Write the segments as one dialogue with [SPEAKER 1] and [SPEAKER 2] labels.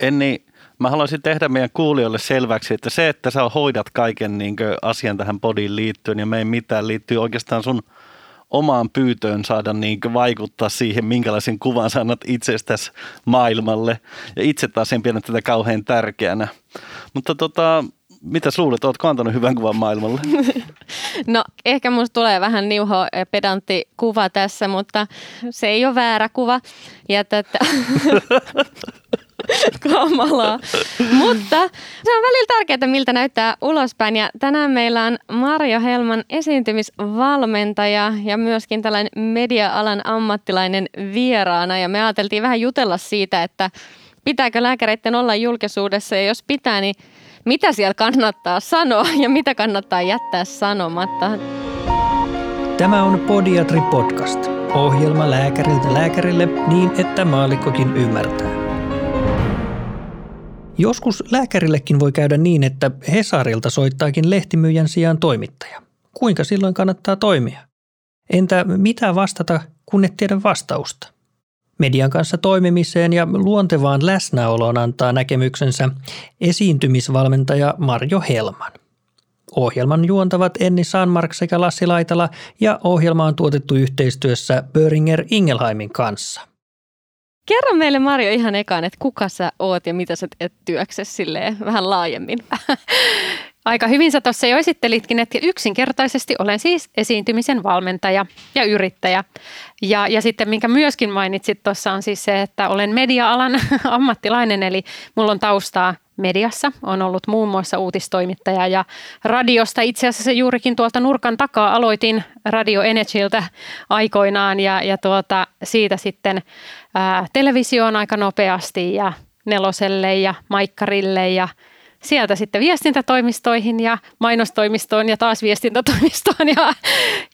[SPEAKER 1] Enni, mä haluaisin tehdä meidän kuulijoille selväksi, että se, että sä hoidat kaiken niin asian tähän podiin liittyen ja me ei mitään liittyy oikeastaan sun omaan pyytöön saada niin vaikuttaa siihen, minkälaisen kuvan sä annat itsestäsi maailmalle. Ja itse taas en pidä tätä kauhean tärkeänä. Mutta tota, mitä luulet, oletko antanut hyvän kuvan maailmalle?
[SPEAKER 2] No ehkä musta tulee vähän niuho pedantti kuva tässä, mutta se ei ole väärä kuva. Ja tätä... Kamalaa. Mutta se on välillä tärkeää, miltä näyttää ulospäin. Ja tänään meillä on Marjo Helman esiintymisvalmentaja ja myöskin tällainen media-alan ammattilainen vieraana. Ja me ajateltiin vähän jutella siitä, että pitääkö lääkäreiden olla julkisuudessa ja jos pitää, niin mitä siellä kannattaa sanoa ja mitä kannattaa jättää sanomatta.
[SPEAKER 3] Tämä on Podiatri Podcast. Ohjelma lääkäriltä lääkärille niin, että maallikkokin ymmärtää. Joskus lääkärillekin voi käydä niin, että Hesarilta soittaakin lehtimyyjän sijaan toimittaja. Kuinka silloin kannattaa toimia? Entä mitä vastata, kun et tiedä vastausta? Median kanssa toimimiseen ja luontevaan läsnäoloon antaa näkemyksensä esiintymisvalmentaja Marjo Helman. Ohjelman juontavat Enni Sanmark sekä Lassi Laitala ja ohjelma on tuotettu yhteistyössä Böringer Ingelheimin kanssa –
[SPEAKER 2] Kerro meille Marjo ihan ekaan, että kuka sä oot ja mitä sä teet työksessä silleen vähän laajemmin.
[SPEAKER 4] Aika hyvin sä tuossa jo esittelitkin, että yksinkertaisesti olen siis esiintymisen valmentaja ja yrittäjä. Ja, ja sitten minkä myöskin mainitsit tuossa on siis se, että olen media-alan ammattilainen, eli mulla on taustaa mediassa. On ollut muun muassa uutistoimittaja ja radiosta. Itse asiassa juurikin tuolta nurkan takaa aloitin Radio Energyltä aikoinaan ja, ja tuota, siitä sitten ää, televisioon aika nopeasti ja neloselle ja maikkarille ja sieltä sitten viestintätoimistoihin ja mainostoimistoon ja taas viestintätoimistoon ja,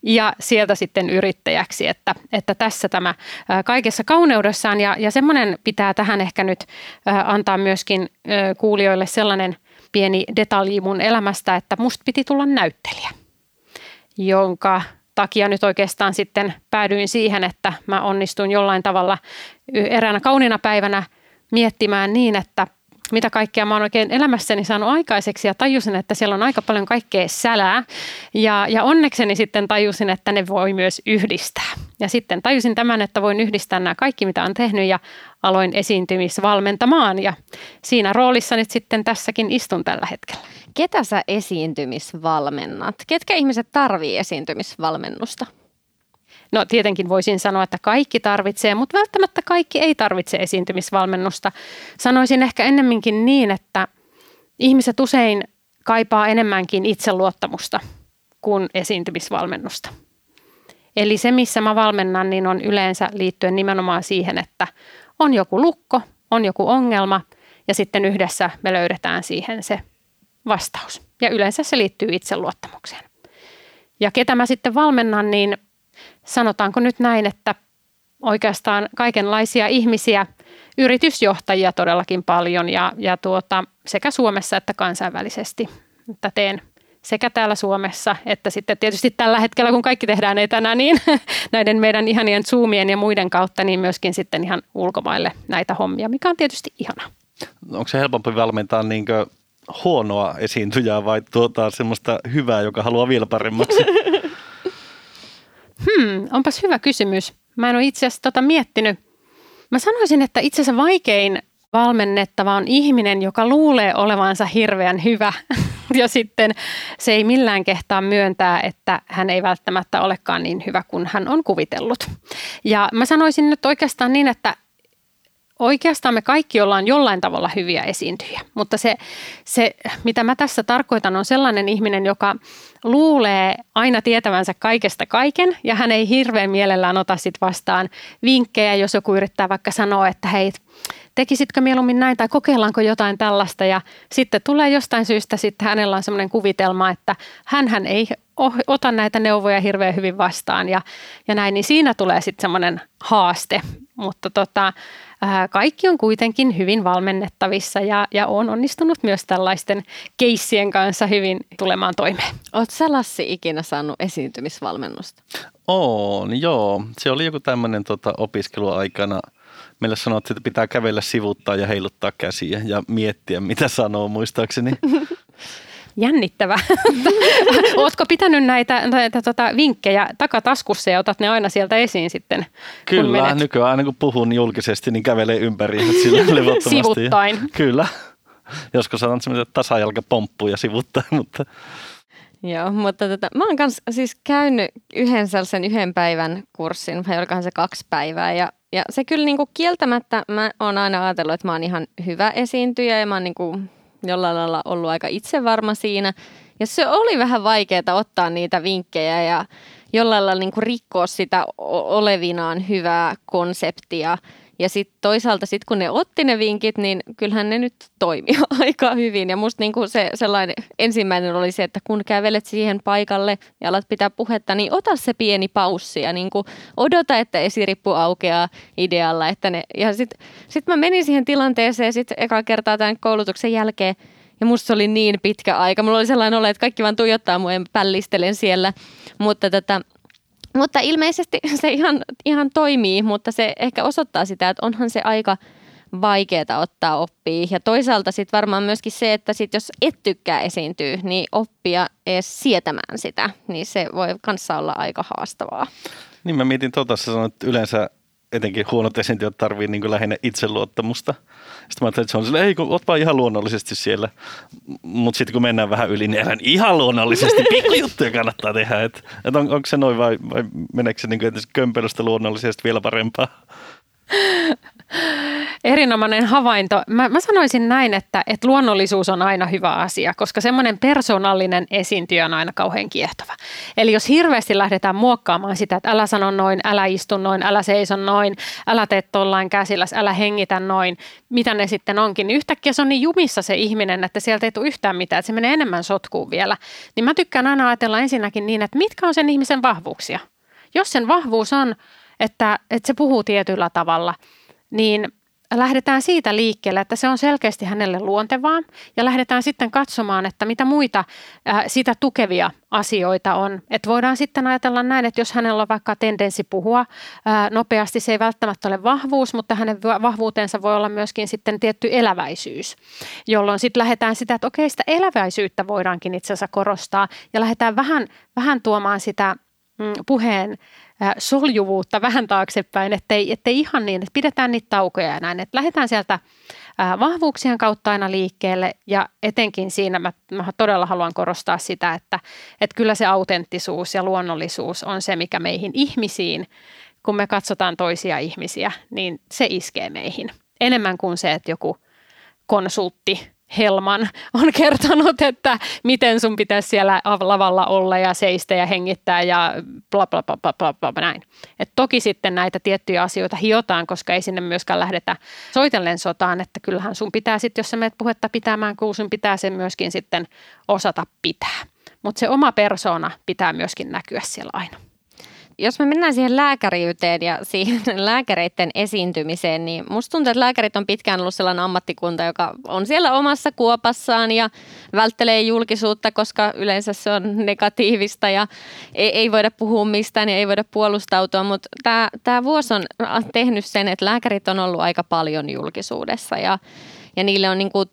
[SPEAKER 4] ja sieltä sitten yrittäjäksi. Että, että tässä tämä kaikessa kauneudessaan ja, ja semmoinen pitää tähän ehkä nyt antaa myöskin kuulijoille sellainen pieni detalji mun elämästä, että musta piti tulla näyttelijä, jonka takia nyt oikeastaan sitten päädyin siihen, että mä onnistuin jollain tavalla eräänä kauniina päivänä miettimään niin, että mitä kaikkea mä oon oikein elämässäni saanut aikaiseksi ja tajusin, että siellä on aika paljon kaikkea sälää. Ja, ja onnekseni sitten tajusin, että ne voi myös yhdistää. Ja sitten tajusin tämän, että voin yhdistää nämä kaikki, mitä on tehnyt ja aloin esiintymisvalmentamaan. Ja siinä roolissa nyt sitten tässäkin istun tällä hetkellä.
[SPEAKER 2] Ketä sä esiintymisvalmennat? Ketkä ihmiset tarvii esiintymisvalmennusta?
[SPEAKER 4] No tietenkin voisin sanoa, että kaikki tarvitsee, mutta välttämättä kaikki ei tarvitse esiintymisvalmennusta. Sanoisin ehkä ennemminkin niin, että ihmiset usein kaipaa enemmänkin itseluottamusta kuin esiintymisvalmennusta. Eli se, missä mä valmennan, niin on yleensä liittyen nimenomaan siihen, että on joku lukko, on joku ongelma ja sitten yhdessä me löydetään siihen se vastaus. Ja yleensä se liittyy itseluottamukseen. Ja ketä mä sitten valmennan, niin sanotaanko nyt näin, että oikeastaan kaikenlaisia ihmisiä, yritysjohtajia todellakin paljon ja, ja tuota, sekä Suomessa että kansainvälisesti. Että teen sekä täällä Suomessa että sitten tietysti tällä hetkellä, kun kaikki tehdään etänä, niin näiden meidän ihanien Zoomien ja muiden kautta, niin myöskin sitten ihan ulkomaille näitä hommia, mikä on tietysti ihana.
[SPEAKER 1] Onko se helpompi valmentaa niin huonoa esiintyjää vai tuota semmoista hyvää, joka haluaa vielä paremmaksi?
[SPEAKER 4] Hmm, onpas hyvä kysymys. Mä en ole itse asiassa tota miettinyt. Mä sanoisin, että itse asiassa vaikein valmennettava on ihminen, joka luulee olevansa hirveän hyvä ja sitten se ei millään kehtaa myöntää, että hän ei välttämättä olekaan niin hyvä kuin hän on kuvitellut. Ja mä sanoisin nyt oikeastaan niin, että oikeastaan me kaikki ollaan jollain tavalla hyviä esiintyjiä, mutta se, se, mitä mä tässä tarkoitan, on sellainen ihminen, joka luulee aina tietävänsä kaikesta kaiken ja hän ei hirveän mielellään ota sit vastaan vinkkejä, jos joku yrittää vaikka sanoa, että hei, tekisitkö mieluummin näin tai kokeillaanko jotain tällaista ja sitten tulee jostain syystä sitten hänellä on sellainen kuvitelma, että hän ei ota näitä neuvoja hirveän hyvin vastaan ja, ja näin, niin siinä tulee sitten semmoinen haaste, mutta tota, kaikki on kuitenkin hyvin valmennettavissa ja, ja on onnistunut myös tällaisten keissien kanssa hyvin tulemaan toimeen.
[SPEAKER 2] Oletko sä Lassi ikinä saanut esiintymisvalmennusta?
[SPEAKER 1] On, joo. Se oli joku tämmöinen tota, opiskeluaikana – meille sanottiin, että pitää kävellä sivuttaa ja heiluttaa käsiä ja miettiä, mitä sanoo muistaakseni.
[SPEAKER 4] Jännittävä. Oletko pitänyt näitä, näitä tota, vinkkejä takataskussa ja otat ne aina sieltä esiin sitten?
[SPEAKER 1] Kyllä, kun nykyään aina kun puhun julkisesti, niin kävelee ympäri sillä levottomasti.
[SPEAKER 4] Sivuttain.
[SPEAKER 1] Kyllä. Joskus sanon semmoiset tasajalkapomppuja sivuttain, mutta...
[SPEAKER 2] Joo, mutta tota, mä oon kans siis käynyt yhden sellaisen yhden päivän kurssin, vai olikohan se kaksi päivää, ja, ja se kyllä niinku kieltämättä, mä oon aina ajatellut, että mä oon ihan hyvä esiintyjä, ja mä oon niinku jollain lailla ollut aika itsevarma siinä. Ja se oli vähän vaikeaa ottaa niitä vinkkejä ja jollain lailla niin kuin rikkoa sitä olevinaan hyvää konseptia. Ja sitten toisaalta sit kun ne otti ne vinkit, niin kyllähän ne nyt toimi aika hyvin. Ja musta niinku se sellainen ensimmäinen oli se, että kun kävelet siihen paikalle ja alat pitää puhetta, niin ota se pieni paussi ja niinku odota, että esirippu aukeaa idealla. Että ne, ja sitten sit mä menin siihen tilanteeseen sitten eka kertaa tämän koulutuksen jälkeen ja musta se oli niin pitkä aika. Mulla oli sellainen olo, että kaikki vaan tuijottaa mua ja pällistelen siellä. Mutta tätä, mutta ilmeisesti se ihan, ihan toimii, mutta se ehkä osoittaa sitä, että onhan se aika vaikeaa ottaa oppia. Ja toisaalta sitten varmaan myöskin se, että sit jos et tykkää esiintyä, niin oppia edes sietämään sitä, niin se voi kanssa olla aika haastavaa.
[SPEAKER 1] Niin mä mietin tota, sä sanoit, että yleensä etenkin huonot esiintyjät tarvii niin lähinnä itseluottamusta. Sitten mä ajattelin, että se on silleen, ei kun oot vaan ihan luonnollisesti siellä. Mutta sitten kun mennään vähän yli, niin ihan luonnollisesti. Pikkujuttuja kannattaa tehdä. Et, et on, onko se noin vai, vai meneekö se niin kömpelöstä luonnollisesti vielä parempaa?
[SPEAKER 4] Erinomainen havainto. Mä, mä sanoisin näin, että, että luonnollisuus on aina hyvä asia, koska semmoinen persoonallinen esiintyjä on aina kauhean kiehtova. Eli jos hirveästi lähdetään muokkaamaan sitä, että älä sano noin, älä istu noin, älä seiso noin, älä tee tollain käsillä, älä hengitä noin, mitä ne sitten onkin, niin yhtäkkiä se on niin jumissa se ihminen, että sieltä ei tule yhtään mitään, että se menee enemmän sotkuun vielä. Niin mä tykkään aina ajatella ensinnäkin niin, että mitkä on sen ihmisen vahvuuksia. Jos sen vahvuus on, että, että se puhuu tietyllä tavalla, niin lähdetään siitä liikkeelle, että se on selkeästi hänelle luontevaa ja lähdetään sitten katsomaan, että mitä muita äh, sitä tukevia asioita on. Että voidaan sitten ajatella näin, että jos hänellä on vaikka tendenssi puhua äh, nopeasti, se ei välttämättä ole vahvuus, mutta hänen vahvuutensa voi olla myöskin sitten tietty eläväisyys, jolloin sitten lähdetään sitä, että okei, sitä eläväisyyttä voidaankin itse asiassa korostaa ja lähdetään vähän, vähän tuomaan sitä mm, puheen soljuvuutta vähän taaksepäin, ettei, ettei ihan niin, että pidetään niitä taukoja ja näin, että lähdetään sieltä vahvuuksien kautta aina liikkeelle ja etenkin siinä mä, mä todella haluan korostaa sitä, että, että kyllä se autenttisuus ja luonnollisuus on se, mikä meihin ihmisiin, kun me katsotaan toisia ihmisiä, niin se iskee meihin. Enemmän kuin se, että joku konsultti Helman on kertonut, että miten sun pitäisi siellä lavalla olla ja seistä ja hengittää ja bla bla bla bla bla, bla näin. Et toki sitten näitä tiettyjä asioita hiotaan, koska ei sinne myöskään lähdetä soitellen sotaan, että kyllähän sun pitää sitten, jos sä menet puhetta pitämään, kun sun pitää sen myöskin sitten osata pitää. Mutta se oma persona pitää myöskin näkyä siellä aina
[SPEAKER 2] jos me mennään siihen lääkäriyteen ja siihen lääkäreiden esiintymiseen, niin musta tuntuu, että lääkärit on pitkään ollut sellainen ammattikunta, joka on siellä omassa kuopassaan ja välttelee julkisuutta, koska yleensä se on negatiivista ja ei, ei voida puhua mistään ja ei voida puolustautua, mutta tämä, tämä vuosi on tehnyt sen, että lääkärit on ollut aika paljon julkisuudessa ja ja niille on niin kuin,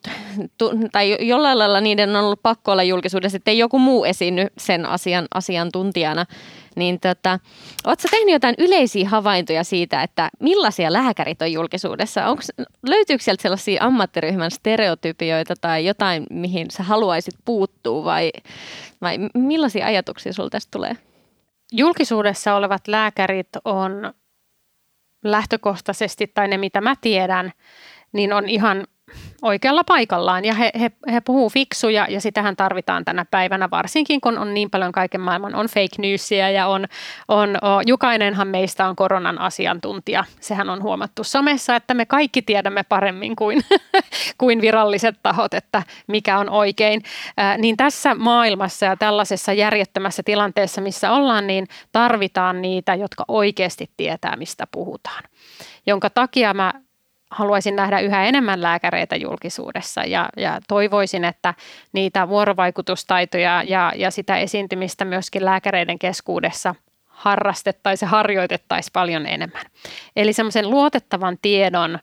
[SPEAKER 2] tai jollain lailla niiden on ollut pakko olla julkisuudessa, että ei joku muu esiinny sen asian asiantuntijana. Niin tota, ootko tehnyt jotain yleisiä havaintoja siitä, että millaisia lääkärit on julkisuudessa? Onko, löytyykö sieltä sellaisia ammattiryhmän stereotypioita tai jotain, mihin sä haluaisit puuttua vai, vai millaisia ajatuksia sulla tästä tulee?
[SPEAKER 4] Julkisuudessa olevat lääkärit on lähtökohtaisesti, tai ne mitä mä tiedän, niin on ihan oikealla paikallaan ja he, he, he puhuu fiksuja ja sitähän tarvitaan tänä päivänä varsinkin kun on niin paljon kaiken maailman on fake newsia ja on, on o, jokainenhan meistä on koronan asiantuntija. Sehän on huomattu somessa, että me kaikki tiedämme paremmin kuin, kuin viralliset tahot, että mikä on oikein. Ää, niin tässä maailmassa ja tällaisessa järjettömässä tilanteessa, missä ollaan, niin tarvitaan niitä, jotka oikeasti tietää, mistä puhutaan jonka takia mä haluaisin nähdä yhä enemmän lääkäreitä julkisuudessa ja, ja toivoisin, että niitä vuorovaikutustaitoja ja, ja sitä esiintymistä myöskin lääkäreiden keskuudessa harrastettaisiin ja harjoitettaisiin paljon enemmän. Eli semmoisen luotettavan tiedon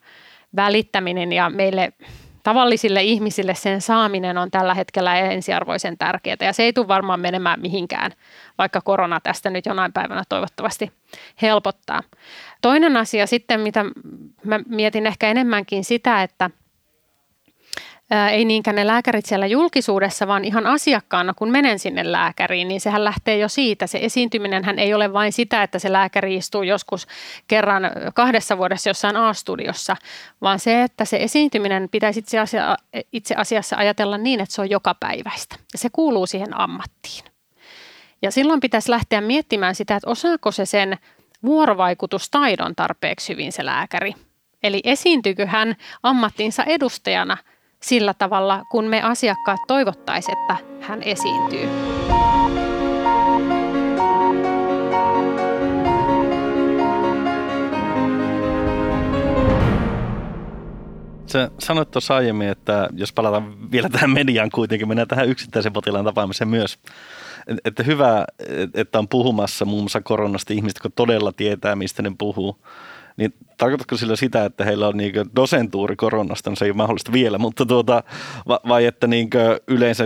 [SPEAKER 4] välittäminen ja meille tavallisille ihmisille sen saaminen on tällä hetkellä ensiarvoisen tärkeää ja se ei tule varmaan menemään mihinkään, vaikka korona tästä nyt jonain päivänä toivottavasti helpottaa. Toinen asia sitten, mitä mä mietin ehkä enemmänkin sitä, että – ei niinkään ne lääkärit siellä julkisuudessa, vaan ihan asiakkaana, kun menen sinne lääkäriin, niin sehän lähtee jo siitä. Se esiintyminen hän ei ole vain sitä, että se lääkäri istuu joskus kerran kahdessa vuodessa jossain A-studiossa, vaan se, että se esiintyminen pitäisi itse, asia, itse asiassa ajatella niin, että se on joka päiväistä. Ja se kuuluu siihen ammattiin. Ja silloin pitäisi lähteä miettimään sitä, että osaako se sen vuorovaikutustaidon tarpeeksi hyvin se lääkäri. Eli esiintyykö hän ammattinsa edustajana – sillä tavalla, kun me asiakkaat toivottaisiin, että hän esiintyy.
[SPEAKER 1] Sä sanoit tuossa aiemmin, että jos palataan vielä tähän mediaan kuitenkin, mennään tähän yksittäisen potilaan tapaamiseen myös. Että hyvä, että on puhumassa muun muassa koronasta ihmistä, jotka todella tietää, mistä ne puhuu. Niin tarkoitatko sillä sitä, että heillä on niin dosentuuri koronasta, no se ei ole mahdollista vielä, mutta tuota, vai että niin yleensä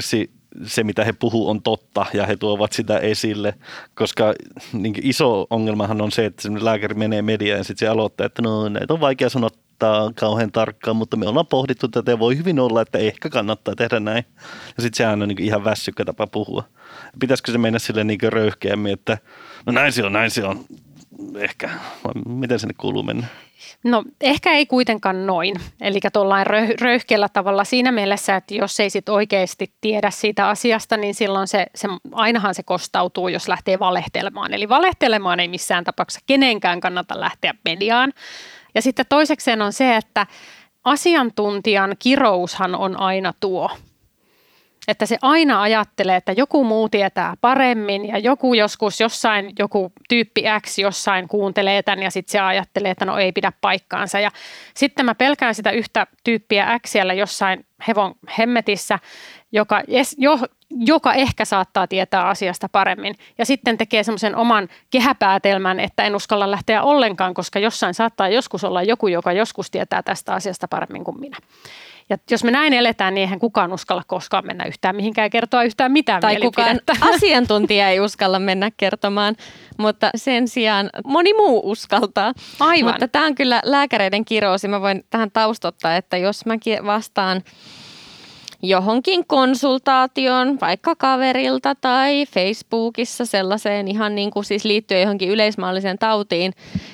[SPEAKER 1] se, mitä he puhuu, on totta ja he tuovat sitä esille, koska niin iso ongelmahan on se, että lääkäri menee mediaan ja sitten se aloittaa, että no näitä on vaikea sanoa kauhean tarkkaan, mutta me ollaan pohdittu tätä ja voi hyvin olla, että ehkä kannattaa tehdä näin. Ja sitten sehän on niin ihan väsykkä tapa puhua. Pitäisikö se mennä sille niin röyhkeämmin, että no näin se on, näin se on, ehkä, miten sinne kuuluu mennä?
[SPEAKER 4] No ehkä ei kuitenkaan noin, eli tuollain röyhkeällä tavalla siinä mielessä, että jos ei sit oikeasti tiedä siitä asiasta, niin silloin se, se, ainahan se kostautuu, jos lähtee valehtelemaan. Eli valehtelemaan ei missään tapauksessa kenenkään kannata lähteä mediaan. Ja sitten toisekseen on se, että asiantuntijan kiroushan on aina tuo – että se aina ajattelee, että joku muu tietää paremmin ja joku joskus jossain, joku tyyppi X jossain kuuntelee tämän ja sitten se ajattelee, että no ei pidä paikkaansa. Ja sitten mä pelkään sitä yhtä tyyppiä X siellä jossain hevon hemmetissä, joka, jo, joka ehkä saattaa tietää asiasta paremmin. Ja sitten tekee semmoisen oman kehäpäätelmän, että en uskalla lähteä ollenkaan, koska jossain saattaa joskus olla joku, joka joskus tietää tästä asiasta paremmin kuin minä. Ja jos me näin eletään, niin eihän kukaan uskalla koskaan mennä yhtään mihinkään ja kertoa yhtään mitään
[SPEAKER 2] Tai kukaan asiantuntija ei uskalla mennä kertomaan, mutta sen sijaan moni muu uskaltaa.
[SPEAKER 4] Aivan.
[SPEAKER 2] Mutta tämä on kyllä lääkäreiden kiroosi. Mä voin tähän taustottaa, että jos mä vastaan johonkin konsultaation, vaikka kaverilta tai Facebookissa sellaiseen ihan niin kuin siis liittyen johonkin yleismaalliseen tautiin,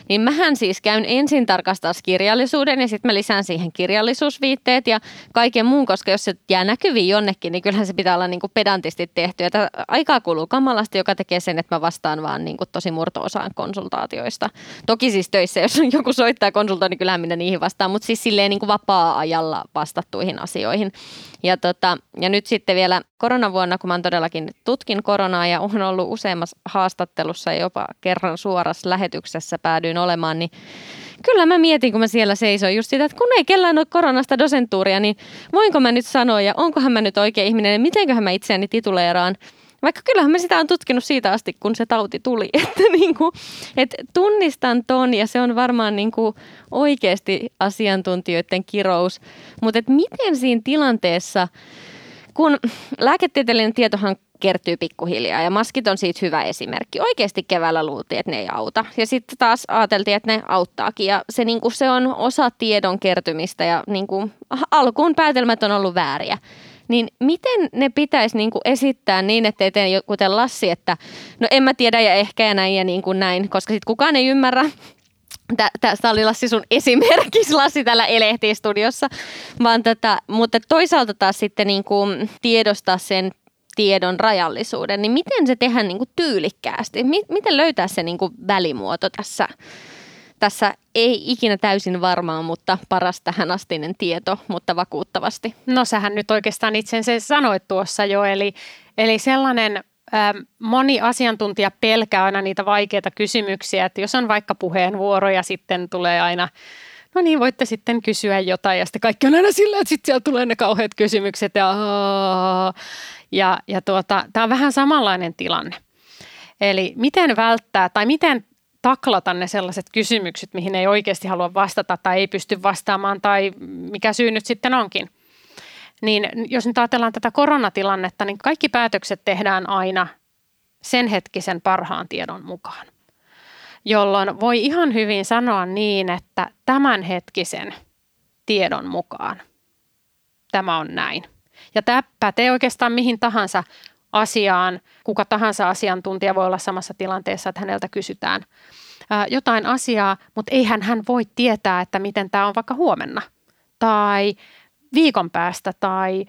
[SPEAKER 2] niin mähän siis käyn ensin tarkastaa kirjallisuuden ja sitten mä lisään siihen kirjallisuusviitteet ja kaiken muun, koska jos se jää näkyviin jonnekin, niin kyllähän se pitää olla niin kuin pedantisti tehty. Ja aikaa kuluu kamalasti, joka tekee sen, että mä vastaan vaan niin kuin tosi murto-osaan konsultaatioista. Toki siis töissä, jos joku soittaa konsultoon, niin kyllähän minä niihin vastaan, mutta siis silleen niin kuin vapaa-ajalla vastattuihin asioihin. Ja, tota, ja nyt sitten vielä koronavuonna, kun mä todellakin tutkin koronaa ja on ollut useammassa haastattelussa ja jopa kerran suorassa lähetyksessä päädyin olemaan, niin kyllä mä mietin, kun mä siellä seisoin just sitä, että kun ei kellään ole koronasta dosentuuria, niin voinko mä nyt sanoa ja onkohan mä nyt oikea ihminen ja mitenköhän mä itseäni tituleeraan. Vaikka kyllähän mä sitä on tutkinut siitä asti, kun se tauti tuli. Että niin kuin, et tunnistan ton ja se on varmaan niin kuin oikeasti asiantuntijoiden kirous. Mutta miten siinä tilanteessa, kun lääketieteellinen tietohan kertyy pikkuhiljaa ja maskit on siitä hyvä esimerkki. Oikeasti keväällä luultiin, että ne ei auta ja sitten taas ajateltiin, että ne auttaakin ja se, niin kuin, se on osa tiedon kertymistä ja niin kuin, alkuun päätelmät on ollut vääriä niin miten ne pitäisi niin kuin esittää niin, ettei tee kuten Lassi, että no en mä tiedä ja ehkä ja näin ja niin kuin näin, koska sitten kukaan ei ymmärrä, Tästä oli Lassi sun esimerkki, Lassi täällä Elehti-studiossa, vaan tätä, mutta toisaalta taas sitten niin kuin tiedostaa sen tiedon rajallisuuden, niin miten se tehdään niin kuin tyylikkäästi? Miten löytää se niin kuin välimuoto tässä tässä ei ikinä täysin varmaan, mutta paras tähän astinen tieto, mutta vakuuttavasti.
[SPEAKER 4] No sähän nyt oikeastaan itse sanoit tuossa jo, eli, eli sellainen ähm, moni asiantuntija pelkää aina niitä vaikeita kysymyksiä, että jos on vaikka puheenvuoro ja sitten tulee aina no niin, voitte sitten kysyä jotain ja sitten kaikki on aina sillä, että sitten siellä tulee ne kauheat kysymykset ja, ja, ja tuota, tämä on vähän samanlainen tilanne. Eli miten välttää tai miten taklata ne sellaiset kysymykset, mihin ei oikeasti halua vastata tai ei pysty vastaamaan tai mikä syy nyt sitten onkin. Niin jos nyt ajatellaan tätä koronatilannetta, niin kaikki päätökset tehdään aina sen hetkisen parhaan tiedon mukaan. Jolloin voi ihan hyvin sanoa niin, että tämänhetkisen tiedon mukaan tämä on näin. Ja tämä pätee oikeastaan mihin tahansa asiaan. Kuka tahansa asiantuntija voi olla samassa tilanteessa, että häneltä kysytään jotain asiaa, mutta eihän hän voi tietää, että miten tämä on vaikka huomenna tai viikon päästä tai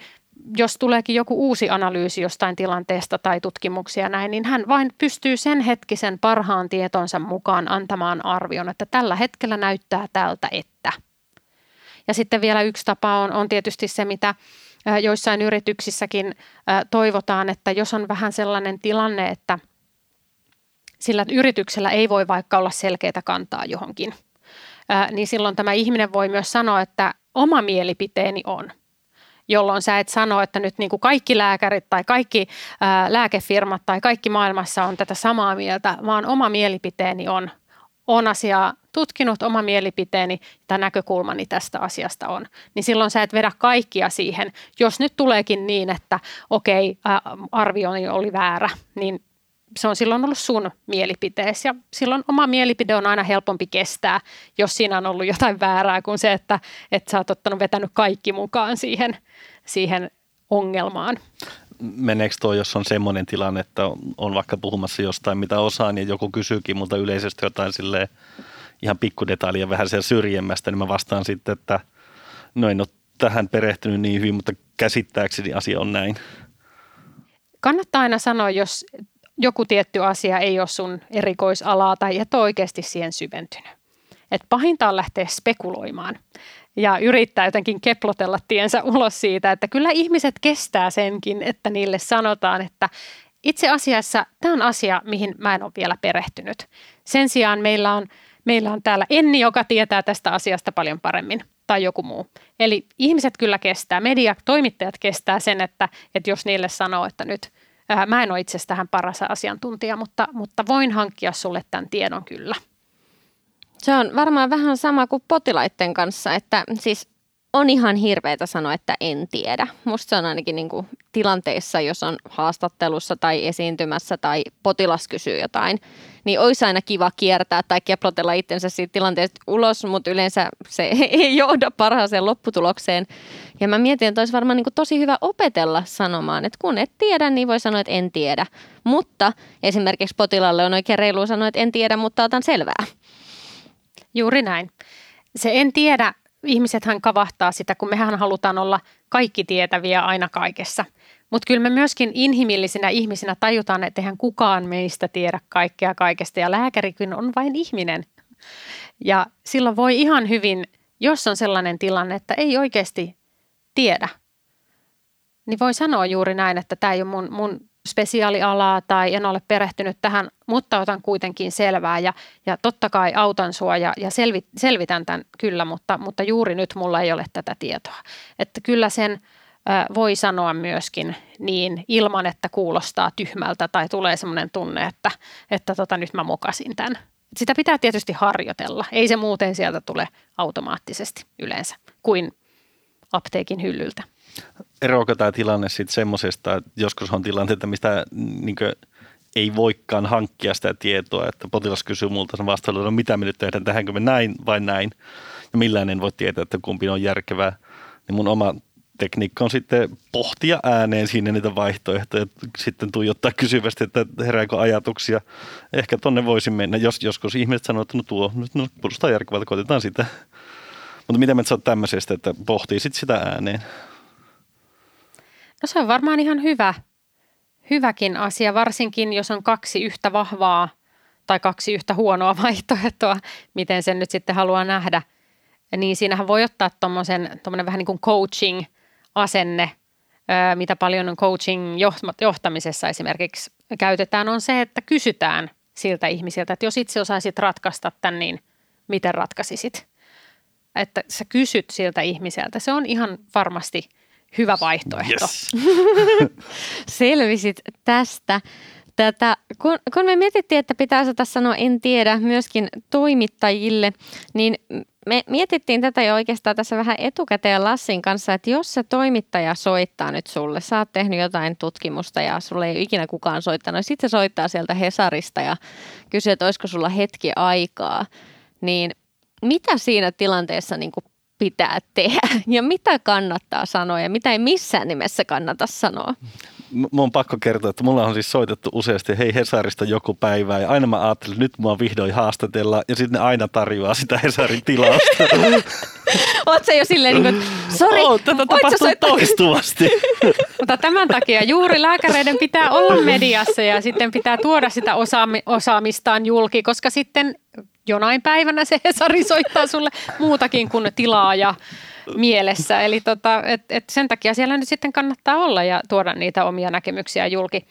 [SPEAKER 4] jos tuleekin joku uusi analyysi jostain tilanteesta tai tutkimuksia näin, niin hän vain pystyy sen hetkisen parhaan tietonsa mukaan antamaan arvion, että tällä hetkellä näyttää tältä, että. Ja sitten vielä yksi tapa on, on tietysti se, mitä joissain yrityksissäkin toivotaan, että jos on vähän sellainen tilanne, että sillä yrityksellä ei voi vaikka olla selkeitä kantaa johonkin, niin silloin tämä ihminen voi myös sanoa, että oma mielipiteeni on – jolloin sä et sano, että nyt niin kuin kaikki lääkärit tai kaikki ää, lääkefirmat tai kaikki maailmassa on tätä samaa mieltä, vaan oma mielipiteeni on, on asiaa tutkinut, oma mielipiteeni tai näkökulmani tästä asiasta on. Niin silloin sä et vedä kaikkia siihen. Jos nyt tuleekin niin, että okei, arvioni oli väärä, niin se on silloin ollut sun mielipiteesi ja silloin oma mielipide on aina helpompi kestää, jos siinä on ollut jotain väärää kuin se, että, että sä oot ottanut vetänyt kaikki mukaan siihen, siihen ongelmaan.
[SPEAKER 1] Meneekö tuo, jos on semmoinen tilanne, että on vaikka puhumassa jostain, mitä osaan, ja joku kysyykin mutta yleisesti jotain sille ihan pikkudetailia vähän siellä syrjemmästä, niin mä vastaan sitten, että no en ole tähän perehtynyt niin hyvin, mutta käsittääkseni asia on näin.
[SPEAKER 4] Kannattaa aina sanoa, jos joku tietty asia ei ole sun erikoisalaa tai et ole oikeasti siihen syventynyt. Et pahinta on lähteä spekuloimaan ja yrittää jotenkin keplotella tiensä ulos siitä, että kyllä ihmiset kestää senkin, että niille sanotaan, että itse asiassa tämä on asia, mihin mä en ole vielä perehtynyt. Sen sijaan meillä on, meillä on täällä Enni, joka tietää tästä asiasta paljon paremmin tai joku muu. Eli ihmiset kyllä kestää, media, toimittajat kestää sen, että, että jos niille sanoo, että nyt – Mä en ole itse tähän paras asiantuntija, mutta, mutta voin hankkia sulle tämän tiedon kyllä.
[SPEAKER 2] Se on varmaan vähän sama kuin potilaiden kanssa, että siis on ihan hirveätä sanoa, että en tiedä. Musta se on ainakin niin kuin tilanteissa, jos on haastattelussa tai esiintymässä tai potilas kysyy jotain, niin olisi aina kiva kiertää tai keplotella itsensä siitä tilanteesta ulos, mutta yleensä se ei johda parhaaseen lopputulokseen. Ja mä mietin, että olisi varmaan niin kuin tosi hyvä opetella sanomaan, että kun et tiedä, niin voi sanoa, että en tiedä. Mutta esimerkiksi potilaalle on oikein reilu sanoa, että en tiedä, mutta otan selvää.
[SPEAKER 4] Juuri näin. Se en tiedä ihmisethän kavahtaa sitä, kun mehän halutaan olla kaikki tietäviä aina kaikessa. Mutta kyllä me myöskin inhimillisinä ihmisinä tajutaan, että eihän kukaan meistä tiedä kaikkea kaikesta ja lääkärikin on vain ihminen. Ja silloin voi ihan hyvin, jos on sellainen tilanne, että ei oikeasti tiedä, niin voi sanoa juuri näin, että tämä ei ole mun, mun spesiaalialaa tai en ole perehtynyt tähän, mutta otan kuitenkin selvää ja, ja totta kai autan sua ja, ja selvi, selvitän tämän kyllä, mutta, mutta juuri nyt mulla ei ole tätä tietoa. Että kyllä sen voi sanoa myöskin niin ilman, että kuulostaa tyhmältä tai tulee semmoinen tunne, että, että tota, nyt mä mokasin tämän. Sitä pitää tietysti harjoitella. Ei se muuten sieltä tule automaattisesti yleensä kuin apteekin hyllyltä
[SPEAKER 1] eroako tämä tilanne sitten semmoisesta, että joskus on tilanteita, mistä niin ei voikaan hankkia sitä tietoa, että potilas kysyy multa sen vastailun, no mitä me nyt tehdään, tehdäänkö me näin vai näin, ja millään en voi tietää, että kumpi on järkevää. Niin mun oma tekniikka on sitten pohtia ääneen siinä niitä vaihtoehtoja, sitten tuijottaa kysyvästi, että herääkö ajatuksia. Ehkä tonne voisi mennä, jos joskus ihmiset sanoo, että no tuo, no kuulostaa järkevältä, koitetaan sitä. Mutta miten me sä tämmöisestä, että pohtii sitten sitä ääneen?
[SPEAKER 4] No se on varmaan ihan hyvä, hyväkin asia, varsinkin jos on kaksi yhtä vahvaa tai kaksi yhtä huonoa vaihtoehtoa, miten sen nyt sitten haluaa nähdä. Niin siinähän voi ottaa tuommoisen vähän niin kuin coaching-asenne, mitä paljon coaching johtamisessa esimerkiksi käytetään, on se, että kysytään siltä ihmisiltä, että jos itse osaisit ratkaista tämän, niin miten ratkaisisit? Että sä kysyt siltä ihmiseltä. Se on ihan varmasti hyvä vaihtoehto. Yes.
[SPEAKER 2] Selvisit tästä. Tätä, kun, kun me mietittiin, että pitää osata sanoa en tiedä myöskin toimittajille, niin me mietittiin tätä jo oikeastaan tässä vähän etukäteen Lassin kanssa, että jos se toimittaja soittaa nyt sulle, sä oot tehnyt jotain tutkimusta ja sulle ei ole ikinä kukaan soittanut, sitten se soittaa sieltä Hesarista ja kysyy, että olisiko sulla hetki aikaa, niin mitä siinä tilanteessa niin kuin pitää tehdä ja mitä kannattaa sanoa ja mitä ei missään nimessä kannata sanoa?
[SPEAKER 1] Mun on pakko kertoa, että mulla on siis soitettu useasti hei Hesarista joku päivä ja aina mä ajattelin, että nyt mua vihdoin haastatella ja sitten ne aina tarjoaa sitä Hesarin tilausta.
[SPEAKER 2] Oot se jo silleen niin kuin, sori,
[SPEAKER 1] oh, tätä tapahtuu toistuvasti.
[SPEAKER 4] Mutta tämän takia juuri lääkäreiden pitää olla mediassa ja sitten pitää tuoda sitä osaamistaan julki, koska sitten jonain päivänä se Hesari soittaa sulle muutakin kuin tilaa ja mielessä. Eli tota, et, et sen takia siellä nyt sitten kannattaa olla ja tuoda niitä omia näkemyksiä julki.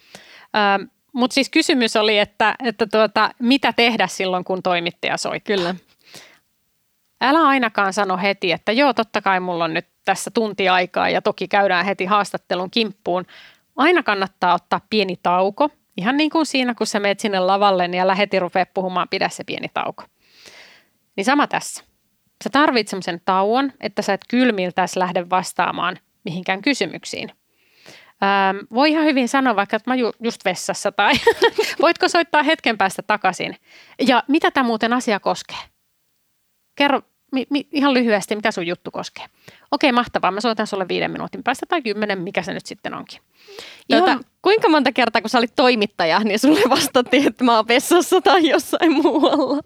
[SPEAKER 4] Ähm, Mutta siis kysymys oli, että, että tuota, mitä tehdä silloin, kun toimittaja soittaa.
[SPEAKER 2] Kyllä.
[SPEAKER 4] Älä ainakaan sano heti, että joo, totta kai mulla on nyt tässä tunti aikaa ja toki käydään heti haastattelun kimppuun. Aina kannattaa ottaa pieni tauko – Ihan niin kuin siinä, kun sä meet sinne lavalle ja läheti rupeaa puhumaan, pidä se pieni tauko. Niin sama tässä. Sä tarvitset semmoisen tauon, että sä et kylmiltäs lähde vastaamaan mihinkään kysymyksiin. Ähm, voi ihan hyvin sanoa vaikka, että mä ju, just vessassa tai voitko soittaa hetken päästä takaisin. Ja mitä tämä muuten asia koskee? Kerro mi, mi, ihan lyhyesti, mitä sun juttu koskee. Okei, mahtavaa. Mä soitan sulle viiden minuutin päästä tai kymmenen, mikä se nyt sitten onkin.
[SPEAKER 2] Tuota, Ihan, kuinka monta kertaa, kun sä olit toimittaja, niin sulle vastattiin, että mä oon vessassa tai jossain muualla?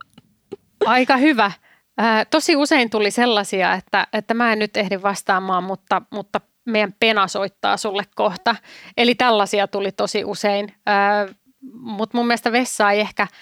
[SPEAKER 4] Aika hyvä. Äh, tosi usein tuli sellaisia, että, että mä en nyt ehdi vastaamaan, mutta, mutta meidän pena soittaa sulle kohta. Eli tällaisia tuli tosi usein. Äh, mutta mun mielestä vessa ei ehkä –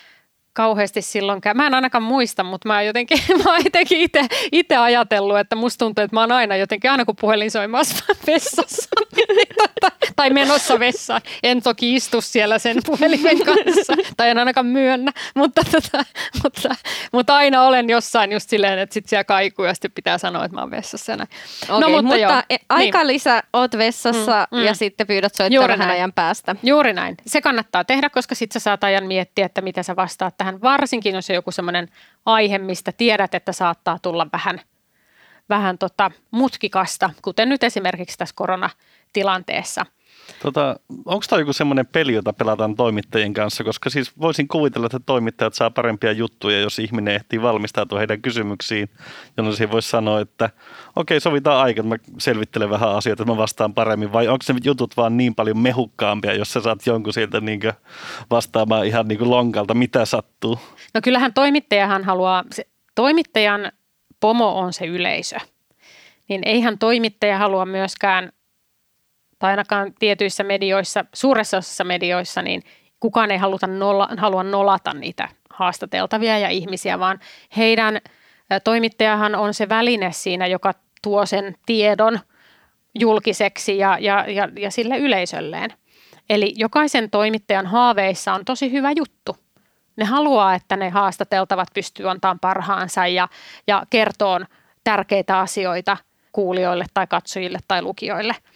[SPEAKER 4] kauheasti silloin Mä en ainakaan muista, mutta mä jotenkin, mä oon jotenkin itse, itse ajatellut, että musta tuntuu, että mä oon aina jotenkin, aina kun puhelin soimassa vessassa. Niin tota, tai menossa vessaan. En toki istu siellä sen puhelimen kanssa, tai en ainakaan myönnä, mutta, tota, mutta, mutta aina olen jossain just silleen, että sit siellä kaikuu ja sitten pitää sanoa, että mä oon vessassa.
[SPEAKER 2] Okay, no, mutta, mutta joo, e, aika niin. lisä oot vessassa mm, mm. ja sitten pyydät soittaa vähän ajan päästä.
[SPEAKER 4] Juuri näin. Se kannattaa tehdä, koska sitten sä saat ajan miettiä, että mitä sä vastaat tähän tähän, varsinkin jos on joku semmoinen aihe, mistä tiedät, että saattaa tulla vähän, vähän tota mutkikasta, kuten nyt esimerkiksi tässä koronatilanteessa –
[SPEAKER 1] Tota, onko tämä joku semmoinen peli, jota pelataan toimittajien kanssa? Koska siis voisin kuvitella, että toimittajat saa parempia juttuja, jos ihminen ehtii valmistautua heidän kysymyksiin, jolloin siihen voisi sanoa, että okei, okay, sovitaan aika, että mä selvittelen vähän asioita, että mä vastaan paremmin. Vai onko se jutut vaan niin paljon mehukkaampia, jos sä saat jonkun sieltä niin vastaamaan ihan niin lonkalta, mitä sattuu?
[SPEAKER 4] No kyllähän toimittajahan haluaa, toimittajan pomo on se yleisö. Niin eihän toimittaja halua myöskään tai ainakaan tietyissä medioissa, suuressa osassa medioissa, niin kukaan ei haluta nolla, halua nolata niitä haastateltavia ja ihmisiä, vaan heidän toimittajahan on se väline siinä, joka tuo sen tiedon julkiseksi ja, ja, ja, ja sille yleisölleen. Eli jokaisen toimittajan haaveissa on tosi hyvä juttu. Ne haluaa, että ne haastateltavat pystyy antamaan parhaansa ja, ja kertoon tärkeitä asioita kuulijoille tai katsojille tai lukijoille –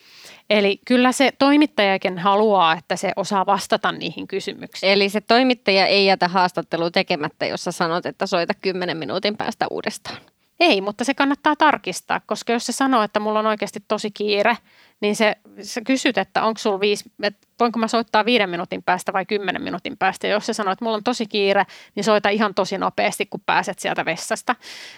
[SPEAKER 4] Eli kyllä se toimittajakin haluaa, että se osaa vastata niihin kysymyksiin.
[SPEAKER 2] Eli se toimittaja ei jätä haastattelua tekemättä, jossa sanot, että soita 10 minuutin päästä uudestaan.
[SPEAKER 4] Ei, mutta se kannattaa tarkistaa, koska jos se sanoo, että mulla on oikeasti tosi kiire, niin se, sä kysyt, että onko sulla viisi, että voinko mä soittaa viiden minuutin päästä vai kymmenen minuutin päästä. Ja jos se sanoo, että mulla on tosi kiire, niin soita ihan tosi nopeasti, kun pääset sieltä vessasta.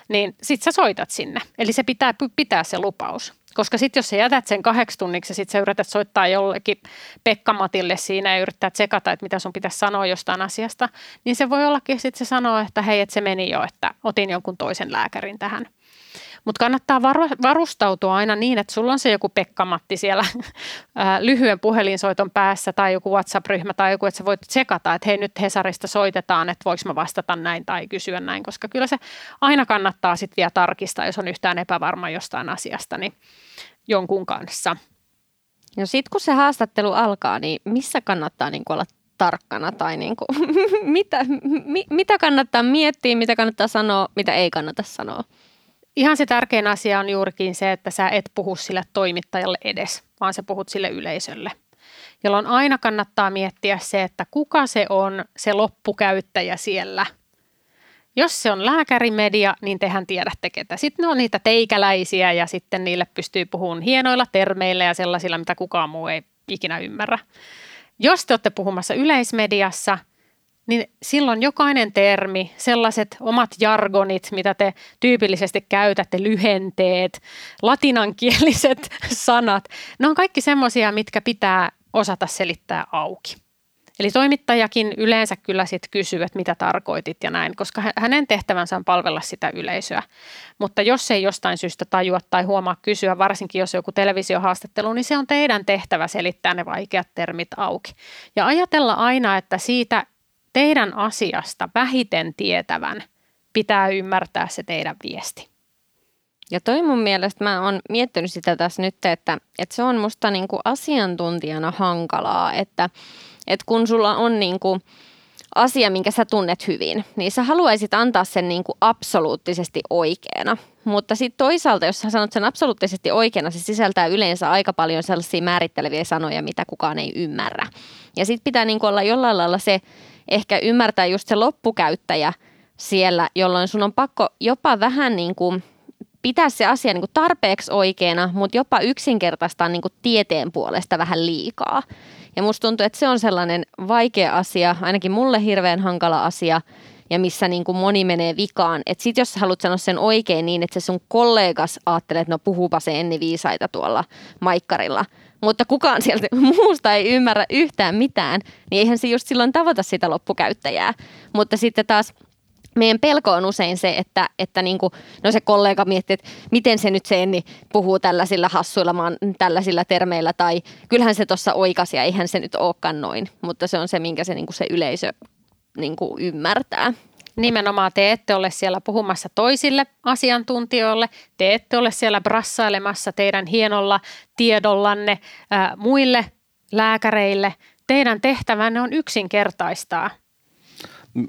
[SPEAKER 4] Niin sit sä soitat sinne. Eli se pitää pitää se lupaus. Koska sitten jos sä jätät sen kahdeksi tunniksi ja sitten sä yrität soittaa jollekin Pekka-Matille siinä ja yrittää tsekata, että mitä sun pitäisi sanoa jostain asiasta, niin se voi ollakin sitten se sanoo, että hei, että se meni jo, että otin jonkun toisen lääkärin tähän. Mutta kannattaa varustautua aina niin, että sulla on se joku Pekka-Matti siellä lyhyen puhelinsoiton päässä tai joku WhatsApp-ryhmä tai joku, että sä voit tsekata, että hei nyt Hesarista soitetaan, että voiko mä vastata näin tai kysyä näin, koska kyllä se aina kannattaa sitten vielä tarkistaa, jos on yhtään epävarma jostain asiasta, niin jonkun kanssa.
[SPEAKER 2] No sitten kun se haastattelu alkaa, niin missä kannattaa niin olla tarkkana tai niin kuin, mitä, mi, mitä kannattaa miettiä, mitä kannattaa sanoa, mitä ei kannata sanoa?
[SPEAKER 4] Ihan se tärkein asia on juurikin se, että sä et puhu sille toimittajalle edes, vaan sä puhut sille yleisölle. jolloin aina kannattaa miettiä se, että kuka se on se loppukäyttäjä siellä. Jos se on lääkärimedia, niin tehän tiedätte ketä. Sitten ne on niitä teikäläisiä ja sitten niille pystyy puhumaan hienoilla termeillä ja sellaisilla, mitä kukaan muu ei ikinä ymmärrä. Jos te olette puhumassa yleismediassa – niin silloin jokainen termi, sellaiset omat jargonit, mitä te tyypillisesti käytätte, lyhenteet, latinankieliset sanat, ne on kaikki semmoisia, mitkä pitää osata selittää auki. Eli toimittajakin yleensä kyllä sitten kysyy, että mitä tarkoitit ja näin, koska hänen tehtävänsä on palvella sitä yleisöä. Mutta jos ei jostain syystä tajua tai huomaa kysyä, varsinkin jos joku televisiohaastattelu, niin se on teidän tehtävä selittää ne vaikeat termit auki. Ja ajatella aina, että siitä teidän asiasta vähiten tietävän pitää ymmärtää se teidän viesti.
[SPEAKER 2] Ja toi mun mielestä, mä oon miettinyt sitä tässä nyt, että, että se on musta niinku asiantuntijana hankalaa, että, että kun sulla on niinku asia, minkä sä tunnet hyvin, niin sä haluaisit antaa sen niinku absoluuttisesti oikeana. Mutta sitten toisaalta, jos sä sanot sen absoluuttisesti oikeana, se sisältää yleensä aika paljon sellaisia määritteleviä sanoja, mitä kukaan ei ymmärrä. Ja sitten pitää niinku olla jollain lailla se ehkä ymmärtää just se loppukäyttäjä siellä, jolloin sun on pakko jopa vähän niin kuin pitää se asia niin kuin tarpeeksi oikeana, mutta jopa yksinkertaistaa niin kuin tieteen puolesta vähän liikaa. Ja musta tuntuu, että se on sellainen vaikea asia, ainakin mulle hirveän hankala asia, ja missä niin kuin moni menee vikaan. Että sit jos haluat sanoa sen oikein niin, että se sun kollegas ajattelee, että no puhuupa se Enni viisaita tuolla maikkarilla, mutta kukaan sieltä muusta ei ymmärrä yhtään mitään, niin eihän se just silloin tavoita sitä loppukäyttäjää. Mutta sitten taas meidän pelko on usein se, että, että niin kuin, no se kollega miettii, että miten se nyt se Enni puhuu tällaisilla hassuilla, maan, tällaisilla termeillä, tai kyllähän se tuossa oikasi ja eihän se nyt olekaan noin, mutta se on se, minkä se, niin kuin se yleisö niin kuin ymmärtää.
[SPEAKER 4] Nimenomaan te ette ole siellä puhumassa toisille asiantuntijoille, te ette ole siellä brassailemassa teidän hienolla tiedollanne ää, muille lääkäreille. Teidän tehtävänne on yksinkertaistaa.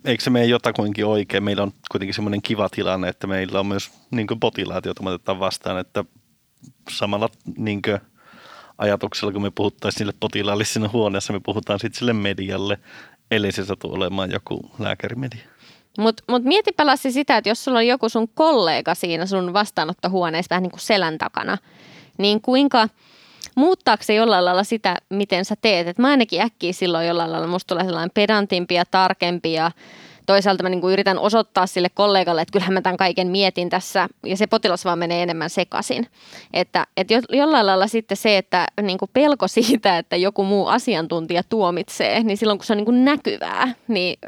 [SPEAKER 1] Eikö se mene jotakuinkin oikein? Meillä on kuitenkin semmoinen kiva tilanne, että meillä on myös niin potilaat, joita me otetaan vastaan, että samalla niin ajatuksella, kun me puhuttaisiin sille potilaalle siinä huoneessa, me puhutaan sitten sille medialle, eli se satuu olemaan joku lääkärimedia.
[SPEAKER 2] Mutta mut mietipä Lassi sitä, että jos sulla on joku sun kollega siinä sun vastaanottohuoneessa vähän niin kuin selän takana, niin kuinka muuttaako se jollain lailla sitä, miten sä teet? Et mä ainakin äkkiä silloin jollain lailla, musta tulee sellainen pedantimpi ja tarkempi ja toisaalta mä niin kuin yritän osoittaa sille kollegalle, että kyllähän mä tämän kaiken mietin tässä ja se potilas vaan menee enemmän sekaisin. Että, että jollain lailla sitten se, että niin kuin pelko siitä, että joku muu asiantuntija tuomitsee, niin silloin kun se on niin kuin näkyvää, niin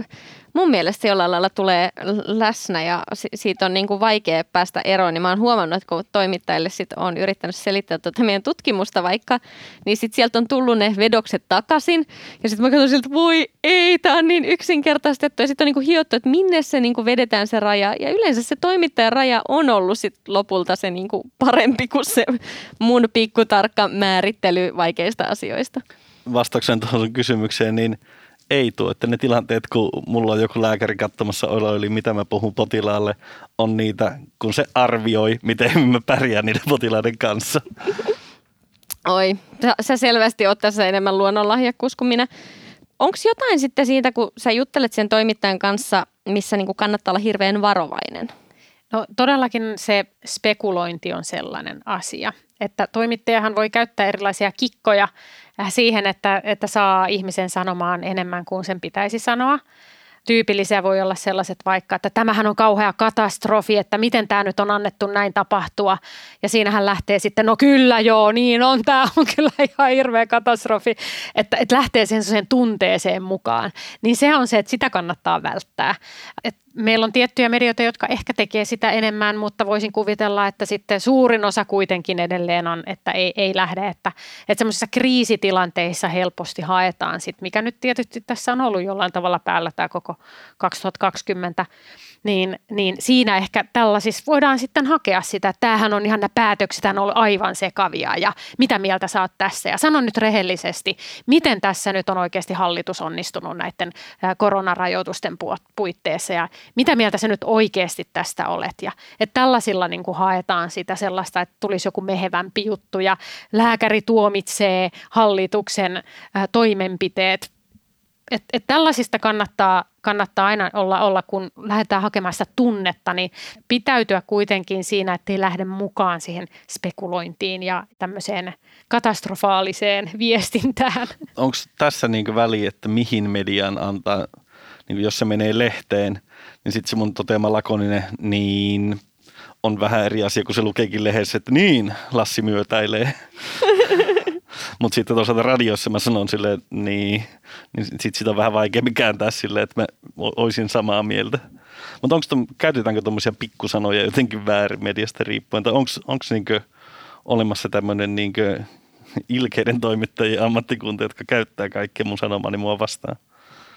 [SPEAKER 2] mun mielestä se jollain lailla tulee läsnä ja siitä on niin kuin vaikea päästä eroon. Niin mä oon huomannut, että kun toimittajille sit on yrittänyt selittää tuota meidän tutkimusta vaikka, niin sitten sieltä on tullut ne vedokset takaisin. Ja sitten mä katson siltä, voi ei, tämä on niin yksinkertaistettu. Ja sitten on niin kuin hiottu, että minne se niin kuin vedetään se raja. Ja yleensä se toimittajan raja on ollut sit lopulta se niin kuin parempi kuin se mun pikkutarkka määrittely vaikeista asioista.
[SPEAKER 1] Vastaukseen tuohon kysymykseen, niin – ei tuo, että ne tilanteet, kun mulla on joku lääkäri katsomassa olo, eli mitä mä puhun potilaalle, on niitä, kun se arvioi, miten mä pärjään niiden potilaiden kanssa.
[SPEAKER 2] Oi, sä selvästi oot tässä enemmän luonnonlahjakkuus kuin minä. Onko jotain sitten siitä, kun sä juttelet sen toimittajan kanssa, missä niinku kannattaa olla hirveän varovainen?
[SPEAKER 4] No todellakin se spekulointi on sellainen asia, että toimittajahan voi käyttää erilaisia kikkoja siihen, että, että saa ihmisen sanomaan enemmän kuin sen pitäisi sanoa. Tyypillisiä voi olla sellaiset vaikka, että tämähän on kauhea katastrofi, että miten tämä nyt on annettu näin tapahtua. Ja siinähän lähtee sitten, no kyllä joo, niin on, tämä on kyllä ihan hirveä katastrofi, että, että lähtee sen tunteeseen mukaan. Niin se on se, että sitä kannattaa välttää. Että meillä on tiettyjä medioita, jotka ehkä tekee sitä enemmän, mutta voisin kuvitella, että sitten suurin osa kuitenkin edelleen on, että ei, ei lähde, että, että semmoisissa kriisitilanteissa helposti haetaan sit, mikä nyt tietysti tässä on ollut jollain tavalla päällä tämä koko 2020, niin, niin siinä ehkä tällaisissa voidaan sitten hakea sitä, että tämähän on ihan nämä päätökset, on ollut aivan sekavia ja mitä mieltä sä oot tässä. Ja sano nyt rehellisesti, miten tässä nyt on oikeasti hallitus onnistunut näiden koronarajoitusten puitteissa ja mitä mieltä sä nyt oikeasti tästä olet. Ja että tällaisilla niin kuin haetaan sitä sellaista, että tulisi joku mehevämpi juttu ja lääkäri tuomitsee hallituksen toimenpiteet et, et tällaisista kannattaa, kannattaa aina olla, olla, kun lähdetään hakemaan sitä tunnetta, niin pitäytyä kuitenkin siinä, ettei lähde mukaan siihen spekulointiin ja tämmöiseen katastrofaaliseen viestintään.
[SPEAKER 1] Onko tässä niin väli, että mihin median antaa, niin jos se menee lehteen, niin sitten se mun toteama lakoninen, niin on vähän eri asia, kun se lukeekin lehdessä, että niin, Lassi myötäilee. Mutta sitten toisaalta radiossa mä sanon silleen, niin, niin sitten sitä on vähän vaikeampi kääntää silleen, että mä olisin samaa mieltä. Mutta onko käytetäänkö tuommoisia pikkusanoja jotenkin väärin mediasta riippuen, tai onko niinkö olemassa tämmöinen niinkö ilkeiden toimittajien ammattikunta, jotka käyttää kaikkea mun sanomani mua vastaan?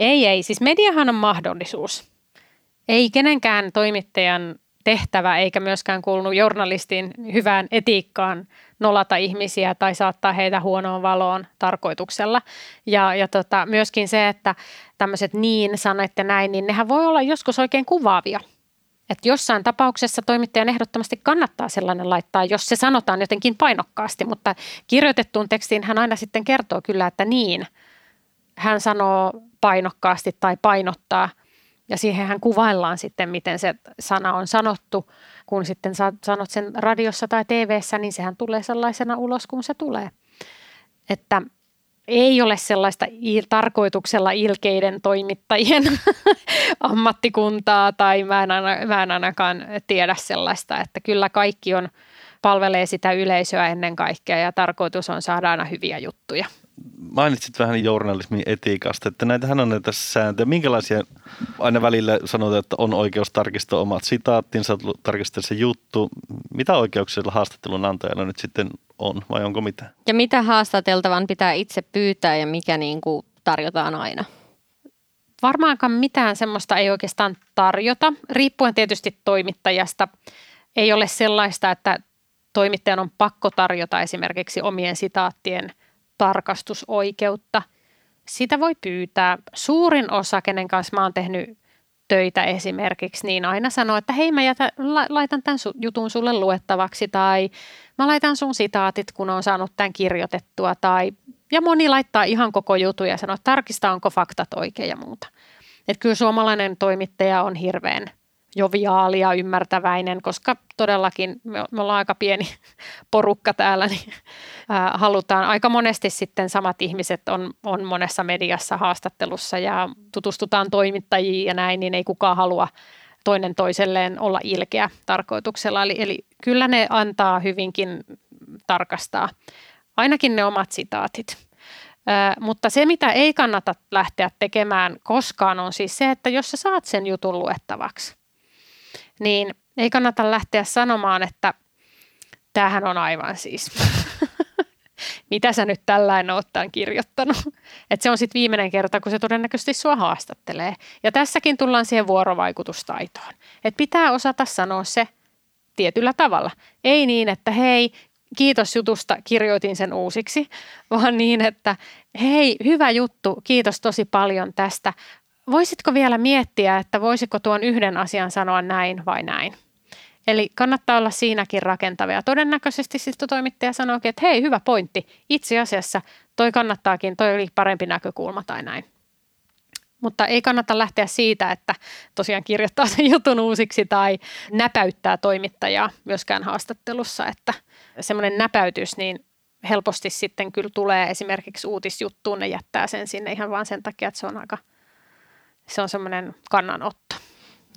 [SPEAKER 4] Ei, ei. Siis mediahan on mahdollisuus. Ei kenenkään toimittajan tehtävä eikä myöskään kuulunut journalistin hyvään etiikkaan nolata ihmisiä tai saattaa heitä huonoon valoon tarkoituksella. Ja, ja tota, myöskin se, että tämmöiset niin sanoitte näin, niin nehän voi olla joskus oikein kuvaavia. Että jossain tapauksessa toimittajan ehdottomasti kannattaa sellainen laittaa, jos se sanotaan jotenkin painokkaasti, mutta kirjoitettuun tekstiin hän aina sitten kertoo kyllä, että niin. Hän sanoo painokkaasti tai painottaa – ja siihenhän kuvaillaan sitten, miten se sana on sanottu. Kun sitten sanot sen radiossa tai TVssä, niin sehän tulee sellaisena ulos, kun se tulee. Että ei ole sellaista il- tarkoituksella ilkeiden toimittajien ammattikuntaa tai mä en, aina, mä en ainakaan tiedä sellaista, että kyllä kaikki on palvelee sitä yleisöä ennen kaikkea ja tarkoitus on saada aina hyviä juttuja
[SPEAKER 1] mainitsit vähän journalismin etiikasta, että näitähän on näitä sääntöjä. Minkälaisia aina välillä sanotaan, että on oikeus tarkistaa omat sitaattinsa, tarkistaa se juttu. Mitä oikeuksia haastattelun antajalla nyt sitten on vai onko mitä?
[SPEAKER 2] Ja mitä haastateltavan pitää itse pyytää ja mikä niin kuin tarjotaan aina?
[SPEAKER 4] Varmaankaan mitään semmoista ei oikeastaan tarjota, riippuen tietysti toimittajasta. Ei ole sellaista, että toimittajan on pakko tarjota esimerkiksi omien sitaattien – tarkastusoikeutta. Sitä voi pyytää. Suurin osa, kenen kanssa mä oon tehnyt töitä esimerkiksi, niin aina sanoo, että hei mä jätä, laitan tämän jutun sulle luettavaksi tai mä laitan sun sitaatit, kun on saanut tämän kirjoitettua tai ja moni laittaa ihan koko jutun ja sanoo, että tarkista onko faktat oikein ja muuta. Että kyllä suomalainen toimittaja on hirveän joviaali ja ymmärtäväinen, koska todellakin me, ollaan aika pieni porukka täällä, niin halutaan aika monesti sitten samat ihmiset on, on monessa mediassa haastattelussa ja tutustutaan toimittajiin ja näin, niin ei kukaan halua toinen toiselleen olla ilkeä tarkoituksella. Eli, eli kyllä ne antaa hyvinkin tarkastaa ainakin ne omat sitaatit. Ää, mutta se, mitä ei kannata lähteä tekemään koskaan, on siis se, että jos sä saat sen jutun luettavaksi, niin ei kannata lähteä sanomaan, että tämähän on aivan siis, mitä sä nyt tällainen oot tämän kirjoittanut. Että se on sitten viimeinen kerta, kun se todennäköisesti sua haastattelee. Ja tässäkin tullaan siihen vuorovaikutustaitoon. Että pitää osata sanoa se tietyllä tavalla. Ei niin, että hei, kiitos jutusta, kirjoitin sen uusiksi, vaan niin, että hei, hyvä juttu, kiitos tosi paljon tästä voisitko vielä miettiä, että voisiko tuon yhden asian sanoa näin vai näin? Eli kannattaa olla siinäkin rakentavia. Ja todennäköisesti sitten toimittaja sanoo, että hei, hyvä pointti. Itse asiassa toi kannattaakin, toi oli parempi näkökulma tai näin. Mutta ei kannata lähteä siitä, että tosiaan kirjoittaa sen jutun uusiksi tai näpäyttää toimittajaa myöskään haastattelussa. Että semmoinen näpäytys, niin helposti sitten kyllä tulee esimerkiksi uutisjuttuun, ne jättää sen sinne ihan vaan sen takia, että se on aika – se on semmoinen kannanotto.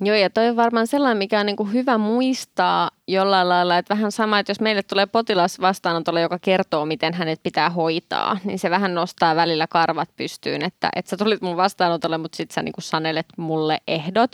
[SPEAKER 2] Joo, ja toi on varmaan sellainen, mikä on niin kuin hyvä muistaa jollain lailla, että vähän sama, että jos meille tulee potilas vastaanotolle, joka kertoo, miten hänet pitää hoitaa, niin se vähän nostaa välillä karvat pystyyn, että, että sä tulit mun vastaanotolle, mutta sit sä niin kuin sanelet mulle ehdot.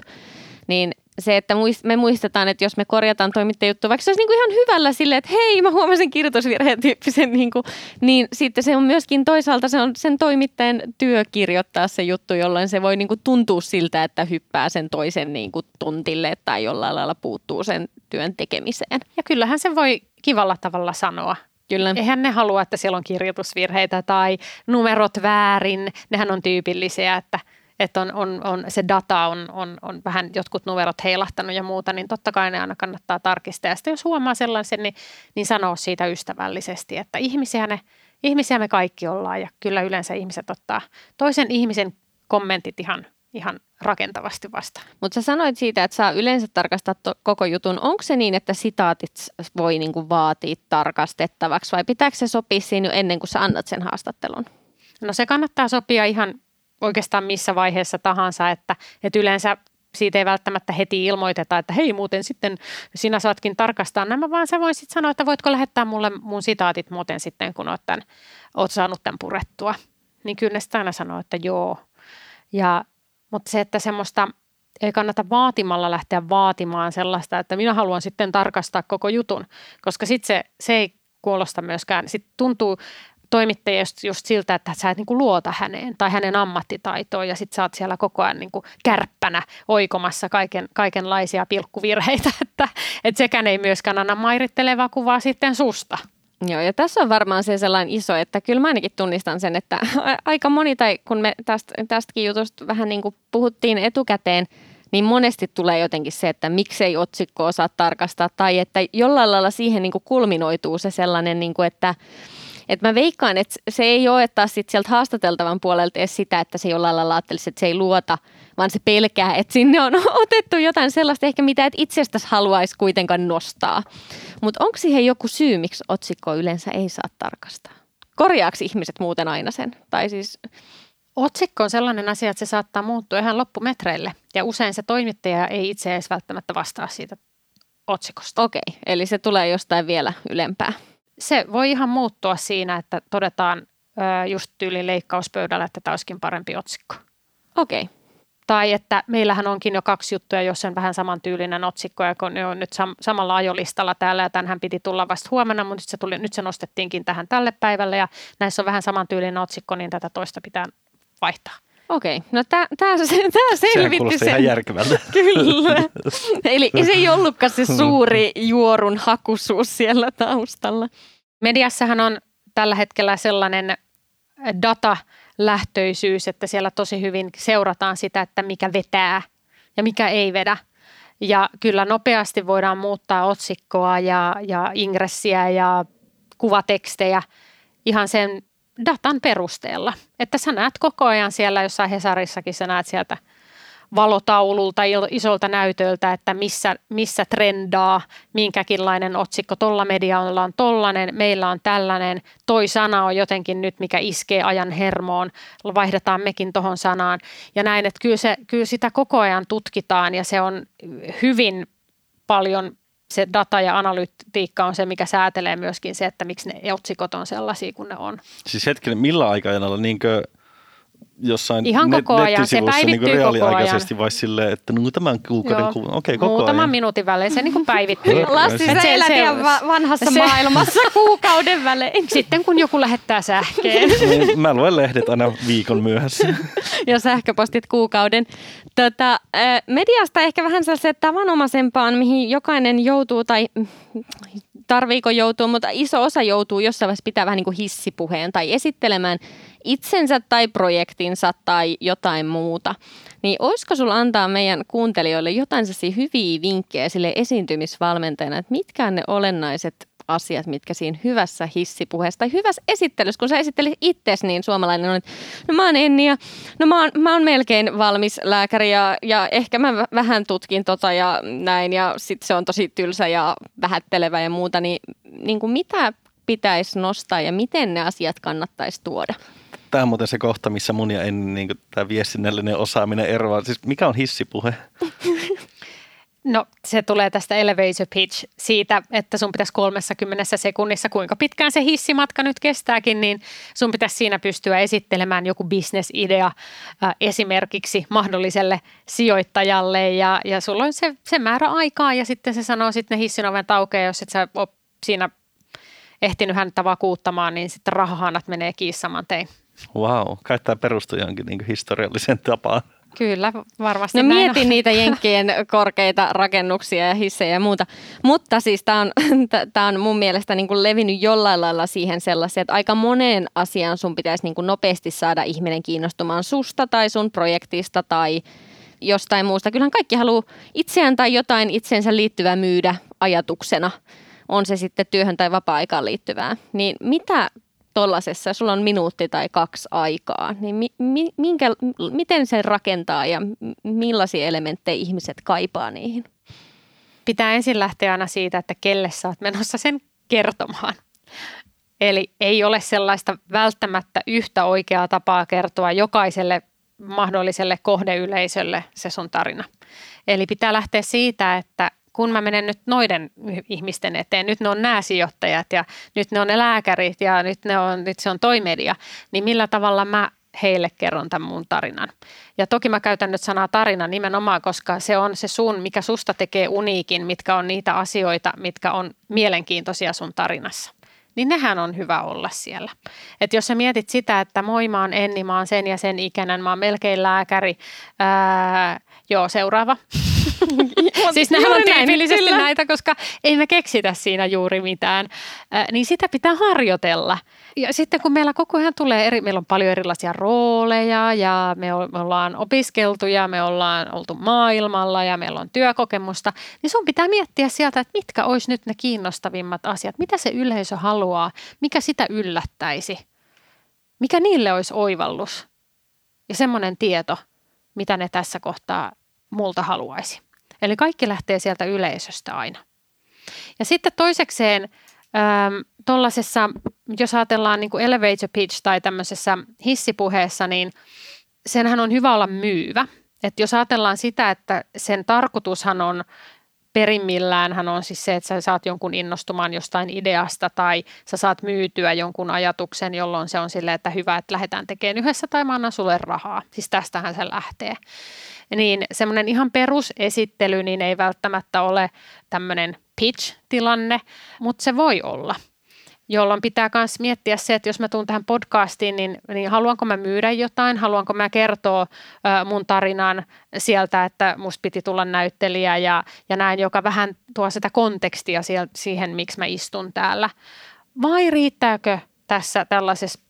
[SPEAKER 2] Niin se, että me muistetaan, että jos me korjataan toimittajuttu, vaikka se olisi niinku ihan hyvällä sille, että hei, mä huomasin kirjoitusvirheen tyyppisen, niinku, niin sitten se on myöskin toisaalta se on sen toimittajan työ kirjoittaa se juttu, jolloin se voi niinku tuntua siltä, että hyppää sen toisen niinku tuntille tai jollain lailla puuttuu sen työn tekemiseen.
[SPEAKER 4] Ja kyllähän se voi kivalla tavalla sanoa.
[SPEAKER 2] Kyllä.
[SPEAKER 4] Eihän ne halua, että siellä on kirjoitusvirheitä tai numerot väärin. Nehän on tyypillisiä, että – että on, on, on, se data on, on, on vähän jotkut numerot heilahtanut ja muuta, niin totta kai ne aina kannattaa tarkistaa. Ja sitten jos huomaa sellaisen, niin, niin sanoo siitä ystävällisesti, että ihmisiä, ne, ihmisiä me kaikki ollaan ja kyllä yleensä ihmiset ottaa toisen ihmisen kommentit ihan, ihan rakentavasti vastaan.
[SPEAKER 2] Mutta sä sanoit siitä, että saa yleensä tarkastaa to- koko jutun. Onko se niin, että sitaatit voi niinku vaatia tarkastettavaksi vai pitääkö se sopia siinä jo ennen kuin sä annat sen haastattelun?
[SPEAKER 4] No se kannattaa sopia ihan oikeastaan missä vaiheessa tahansa, että, että yleensä siitä ei välttämättä heti ilmoiteta, että hei muuten sitten sinä saatkin tarkastaa nämä, vaan sä voisit sanoa, että voitko lähettää mulle mun sitaatit muuten sitten, kun oot, tämän, oot saanut tämän purettua. Niin kyllä ne aina sanoo, että joo. Ja, mutta se, että semmoista ei kannata vaatimalla lähteä vaatimaan sellaista, että minä haluan sitten tarkastaa koko jutun, koska sitten se, se ei kuulosta myöskään. Sitten tuntuu toimittaja just, siltä, että sä et niin kuin luota häneen tai hänen ammattitaitoon ja sitten sä oot siellä koko ajan niin kuin kärppänä oikomassa kaiken, kaikenlaisia pilkkuvirheitä, että, että sekään ei myöskään anna mairittelevaa kuvaa sitten susta.
[SPEAKER 2] Joo, ja tässä on varmaan se sellainen iso, että kyllä mä ainakin tunnistan sen, että aika moni, tai kun me tästä, tästäkin jutusta vähän niin kuin puhuttiin etukäteen, niin monesti tulee jotenkin se, että miksei otsikko osaa tarkastaa, tai että jollain lailla siihen niin kuin kulminoituu se sellainen, niin kuin, että et mä veikkaan, että se ei ole taas sit sieltä haastateltavan puolelta edes sitä, että se jollain lailla ajattelisi, että se ei luota, vaan se pelkää, että sinne on otettu jotain sellaista ehkä, mitä et itsestäsi haluaisi kuitenkaan nostaa. Mutta onko siihen joku syy, miksi otsikkoa yleensä ei saa tarkastaa? Korjaako ihmiset muuten aina sen? Tai siis...
[SPEAKER 4] Otsikko on sellainen asia, että se saattaa muuttua ihan loppumetreille. Ja usein se toimittaja ei itse edes välttämättä vastaa siitä otsikosta.
[SPEAKER 2] Okei, eli se tulee jostain vielä ylempää
[SPEAKER 4] se voi ihan muuttua siinä, että todetaan just tyyli leikkauspöydällä, että tämä olisikin parempi otsikko.
[SPEAKER 2] Okei. Okay.
[SPEAKER 4] Tai että meillähän onkin jo kaksi juttuja, jos on vähän samantyylinen otsikko, ja kun ne on nyt sam- samalla ajolistalla täällä, ja tämänhän piti tulla vasta huomenna, mutta nyt se, tuli, nyt se nostettiinkin tähän tälle päivälle, ja näissä on vähän samantyylinen otsikko, niin tätä toista pitää vaihtaa.
[SPEAKER 2] Okei, no tämä selvitti
[SPEAKER 1] sen. ihan järkevältä.
[SPEAKER 2] Kyllä. Eli se ei ollutkaan se suuri juorun hakusuus siellä taustalla.
[SPEAKER 4] Mediassahan on tällä hetkellä sellainen datalähtöisyys, että siellä tosi hyvin seurataan sitä, että mikä vetää ja mikä ei vedä. Ja kyllä nopeasti voidaan muuttaa otsikkoa ja, ja ingressiä ja kuvatekstejä ihan sen datan perusteella. Että sä näet koko ajan siellä jossain Hesarissakin, sä näet sieltä valotaululta, isolta näytöltä, että missä, missä trendaa, minkäkinlainen otsikko. Tuolla medialla on tollainen, meillä on tällainen. Toi sana on jotenkin nyt, mikä iskee ajan hermoon. Vaihdetaan mekin tuohon sanaan. Ja näin, että kyllä, se, kyllä sitä koko ajan tutkitaan ja se on hyvin paljon se data ja analytiikka on se, mikä säätelee myöskin se, että miksi ne otsikot on sellaisia kuin ne on.
[SPEAKER 1] Siis hetkinen, millä aikajanalla niinkö jossain
[SPEAKER 4] Ihan koko
[SPEAKER 1] net-
[SPEAKER 4] ajan. Se
[SPEAKER 1] niin reaaliaikaisesti vai silleen, että no tämän kuukauden Joo. Okei, okay, koko
[SPEAKER 4] Muutaman
[SPEAKER 1] ajan.
[SPEAKER 4] minuutin välein se niin kuin päivittyy.
[SPEAKER 2] Lassi, sä elät ihan vanhassa se, maailmassa kuukauden välein.
[SPEAKER 4] Sitten kun joku lähettää sähkeen.
[SPEAKER 1] Niin, mä luen lehdet aina viikon myöhässä.
[SPEAKER 2] ja sähköpostit kuukauden. Tota, mediasta ehkä vähän sellaiseen tavanomaisempaan, mihin jokainen joutuu tai tarviiko joutua, mutta iso osa joutuu jossain vaiheessa pitää vähän niin kuin hissipuheen tai esittelemään itsensä tai projektinsa tai jotain muuta. Niin olisiko sulla antaa meidän kuuntelijoille jotain hyviä vinkkejä sille esiintymisvalmentajana, että mitkä on ne olennaiset asiat, mitkä siinä hyvässä hissipuheessa tai hyvässä esittelyssä, kun sä esittelit itsesi, niin suomalainen on, että no mä oon Enni ja no mä oon, mä oon melkein valmis lääkäri ja, ja ehkä mä vähän tutkin tota ja näin ja sit se on tosi tylsä ja vähättelevä ja muuta, niin, niin kuin mitä pitäisi nostaa ja miten ne asiat kannattaisi tuoda?
[SPEAKER 1] Tämä on muuten se kohta, missä mun ja Enni niin tämä viestinnällinen osaaminen eroaa. Siis mikä on hissipuhe?
[SPEAKER 4] No se tulee tästä elevator pitch siitä, että sun pitäisi 30 sekunnissa, kuinka pitkään se hissimatka nyt kestääkin, niin sun pitäisi siinä pystyä esittelemään joku bisnesidea äh, esimerkiksi mahdolliselle sijoittajalle ja, ja sulla on se, se määrä aikaa ja sitten se sanoo sitten ne hissinoven taukeen, jos et sä ole siinä ehtinyt häntä vakuuttamaan, niin sitten rahahanat menee kiinni saman tein.
[SPEAKER 1] Wow, kai tämä perustuu johonkin niin historialliseen tapaan.
[SPEAKER 4] Kyllä, varmasti
[SPEAKER 2] No
[SPEAKER 4] näin
[SPEAKER 2] mietin
[SPEAKER 4] on.
[SPEAKER 2] niitä jenkkien korkeita rakennuksia ja hissejä ja muuta. Mutta siis tämä on, tää on mun mielestä niin kuin levinnyt jollain lailla siihen sellaiseen, että aika moneen asiaan sun pitäisi niin kuin nopeasti saada ihminen kiinnostumaan susta tai sun projektista tai jostain muusta. Kyllähän kaikki haluaa itseään tai jotain itseensä liittyvää myydä ajatuksena, on se sitten työhön tai vapaa-aikaan liittyvää. Niin mitä tollasessa, sulla on minuutti tai kaksi aikaa, niin mi, mi, minkä, miten se rakentaa ja millaisia elementtejä ihmiset kaipaa niihin?
[SPEAKER 4] Pitää ensin lähteä aina siitä, että kelle sä oot menossa sen kertomaan. Eli ei ole sellaista välttämättä yhtä oikeaa tapaa kertoa jokaiselle mahdolliselle kohdeyleisölle se sun tarina. Eli pitää lähteä siitä, että kun mä menen nyt noiden ihmisten eteen, nyt ne on nämä sijoittajat ja nyt ne on ne lääkärit ja nyt, ne on, nyt se on toi media, niin millä tavalla mä heille kerron tämän mun tarinan. Ja toki mä käytän nyt sanaa tarina nimenomaan, koska se on se sun, mikä susta tekee uniikin, mitkä on niitä asioita, mitkä on mielenkiintoisia sun tarinassa. Niin nehän on hyvä olla siellä. Et jos sä mietit sitä, että moi mä oon Enni, mä oon sen ja sen ikäinen, mä oon melkein lääkäri, ää, joo seuraava. siis nehän on
[SPEAKER 2] näin,
[SPEAKER 4] tyypillisesti
[SPEAKER 2] kyllä.
[SPEAKER 4] näitä, koska ei me keksitä siinä juuri mitään. Äh, niin sitä pitää harjoitella. Ja sitten kun meillä koko ajan tulee eri, meillä on paljon erilaisia rooleja ja me, o- me ollaan opiskeltu ja me ollaan oltu maailmalla ja meillä on työkokemusta, niin sun pitää miettiä sieltä, että mitkä olisi nyt ne kiinnostavimmat asiat, mitä se yleisö haluaa, mikä sitä yllättäisi, mikä niille olisi oivallus ja semmoinen tieto, mitä ne tässä kohtaa multa haluaisi. Eli kaikki lähtee sieltä yleisöstä aina. Ja sitten toisekseen tuollaisessa, jos ajatellaan niin kuin elevator pitch tai tämmöisessä hissipuheessa, niin senhän on hyvä olla myyvä. Et jos ajatellaan sitä, että sen tarkoitushan on perimmillään hän on siis se, että sä saat jonkun innostumaan jostain ideasta tai sä saat myytyä jonkun ajatuksen, jolloin se on silleen, että hyvä, että lähdetään tekemään yhdessä tai mä annan sulle rahaa. Siis tästähän se lähtee. Niin semmoinen ihan perusesittely niin ei välttämättä ole tämmöinen pitch-tilanne, mutta se voi olla jolloin pitää myös miettiä se, että jos mä tuun tähän podcastiin, niin, niin haluanko mä myydä jotain, haluanko mä kertoa ö, mun tarinan sieltä, että musta piti tulla näyttelijä ja, ja näin, joka vähän tuo sitä kontekstia siihen, miksi mä istun täällä. Vai riittääkö tässä tällaisessa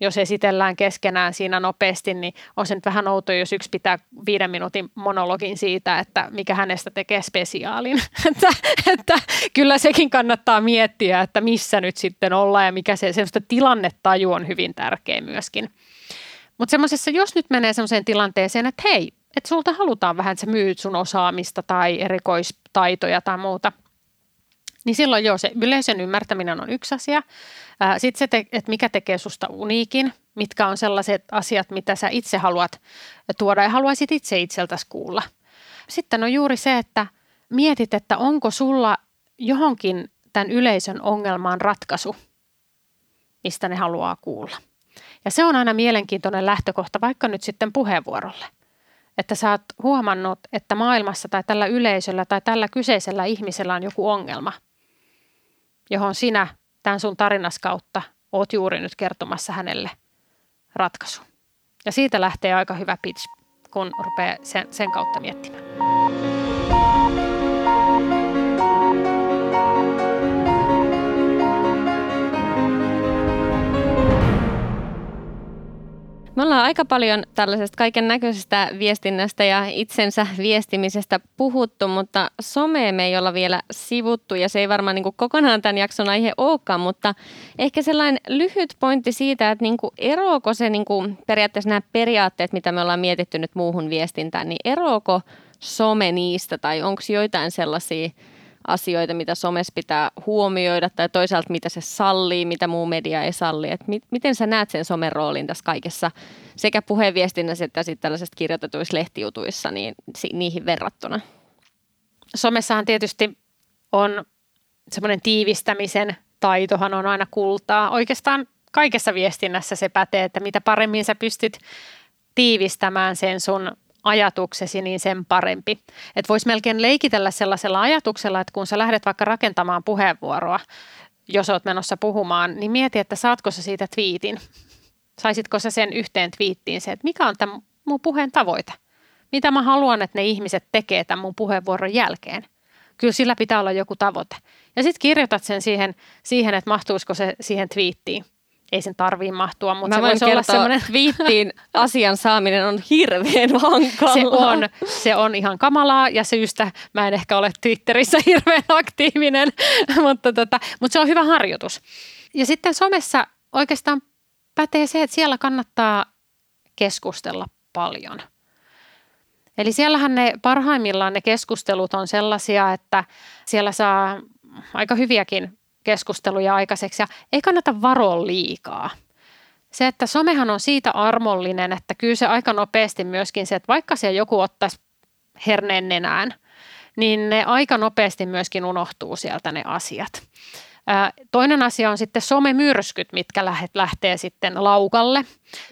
[SPEAKER 4] jos esitellään keskenään siinä nopeasti, niin on se nyt vähän outo, jos yksi pitää viiden minuutin monologin siitä, että mikä hänestä tekee spesiaalin. että, että kyllä sekin kannattaa miettiä, että missä nyt sitten ollaan ja mikä se semmoista tilannetaju on hyvin tärkeä myöskin. Mutta semmoisessa, jos nyt menee semmoiseen tilanteeseen, että hei, että sulta halutaan vähän, että sä myyt sun osaamista tai erikoistaitoja tai muuta, niin silloin joo, se yleisön ymmärtäminen on yksi asia. Sitten se, että mikä tekee susta uniikin, mitkä on sellaiset asiat, mitä sä itse haluat tuoda ja haluaisit itse itseltäsi kuulla. Sitten on juuri se, että mietit, että onko sulla johonkin tämän yleisön ongelmaan ratkaisu, mistä ne haluaa kuulla. Ja se on aina mielenkiintoinen lähtökohta, vaikka nyt sitten puheenvuorolle. Että sä oot huomannut, että maailmassa tai tällä yleisöllä tai tällä kyseisellä ihmisellä on joku ongelma, johon sinä tämän sun tarinas kautta oot juuri nyt kertomassa hänelle ratkaisu. Ja siitä lähtee aika hyvä pitch, kun rupeaa sen, sen kautta miettimään.
[SPEAKER 2] Me ollaan aika paljon tällaisesta kaiken näköisestä viestinnästä ja itsensä viestimisestä puhuttu, mutta somea me ei olla vielä sivuttu ja se ei varmaan niin kuin kokonaan tämän jakson aihe olekaan, mutta ehkä sellainen lyhyt pointti siitä, että niin kuin eroako se niin kuin periaatteessa nämä periaatteet, mitä me ollaan mietitty nyt muuhun viestintään, niin eroako some niistä tai onko joitain sellaisia asioita, mitä somessa pitää huomioida tai toisaalta mitä se sallii, mitä muu media ei salli. Et mi- miten sä näet sen somen roolin tässä kaikessa sekä puheenviestinnässä että sitten tällaisessa kirjoitetuissa lehtijutuissa niin si- niihin verrattuna?
[SPEAKER 4] somessahan tietysti on semmoinen tiivistämisen taitohan on aina kultaa. Oikeastaan kaikessa viestinnässä se pätee, että mitä paremmin sä pystyt tiivistämään sen sun ajatuksesi, niin sen parempi. Että voisi melkein leikitellä sellaisella ajatuksella, että kun sä lähdet vaikka rakentamaan puheenvuoroa, jos oot menossa puhumaan, niin mieti, että saatko sä siitä twiitin. Saisitko sä sen yhteen twiittiin se, että mikä on tämä mun puheen tavoite? Mitä mä haluan, että ne ihmiset tekee tämän mun puheenvuoron jälkeen? Kyllä sillä pitää olla joku tavoite. Ja sitten kirjoitat sen siihen, siihen, että mahtuisiko se siihen twiittiin ei sen tarvii mahtua, mutta
[SPEAKER 2] Mä
[SPEAKER 4] se voisi olla semmoinen...
[SPEAKER 2] Twiittiin asian saaminen on hirveän hankala.
[SPEAKER 4] Se on, se on ihan kamalaa ja syystä mä en ehkä ole Twitterissä hirveän aktiivinen, mutta, tota, mutta se on hyvä harjoitus. Ja sitten somessa oikeastaan pätee se, että siellä kannattaa keskustella paljon. Eli siellähän ne parhaimmillaan ne keskustelut on sellaisia, että siellä saa aika hyviäkin keskusteluja aikaiseksi ja ei kannata varoa liikaa. Se, että somehan on siitä armollinen, että kyllä se aika nopeasti myöskin se, että vaikka siellä joku ottaisi herneen nenään, niin ne aika nopeasti myöskin unohtuu sieltä ne asiat. Toinen asia on sitten somemyrskyt, mitkä lähtee sitten laukalle.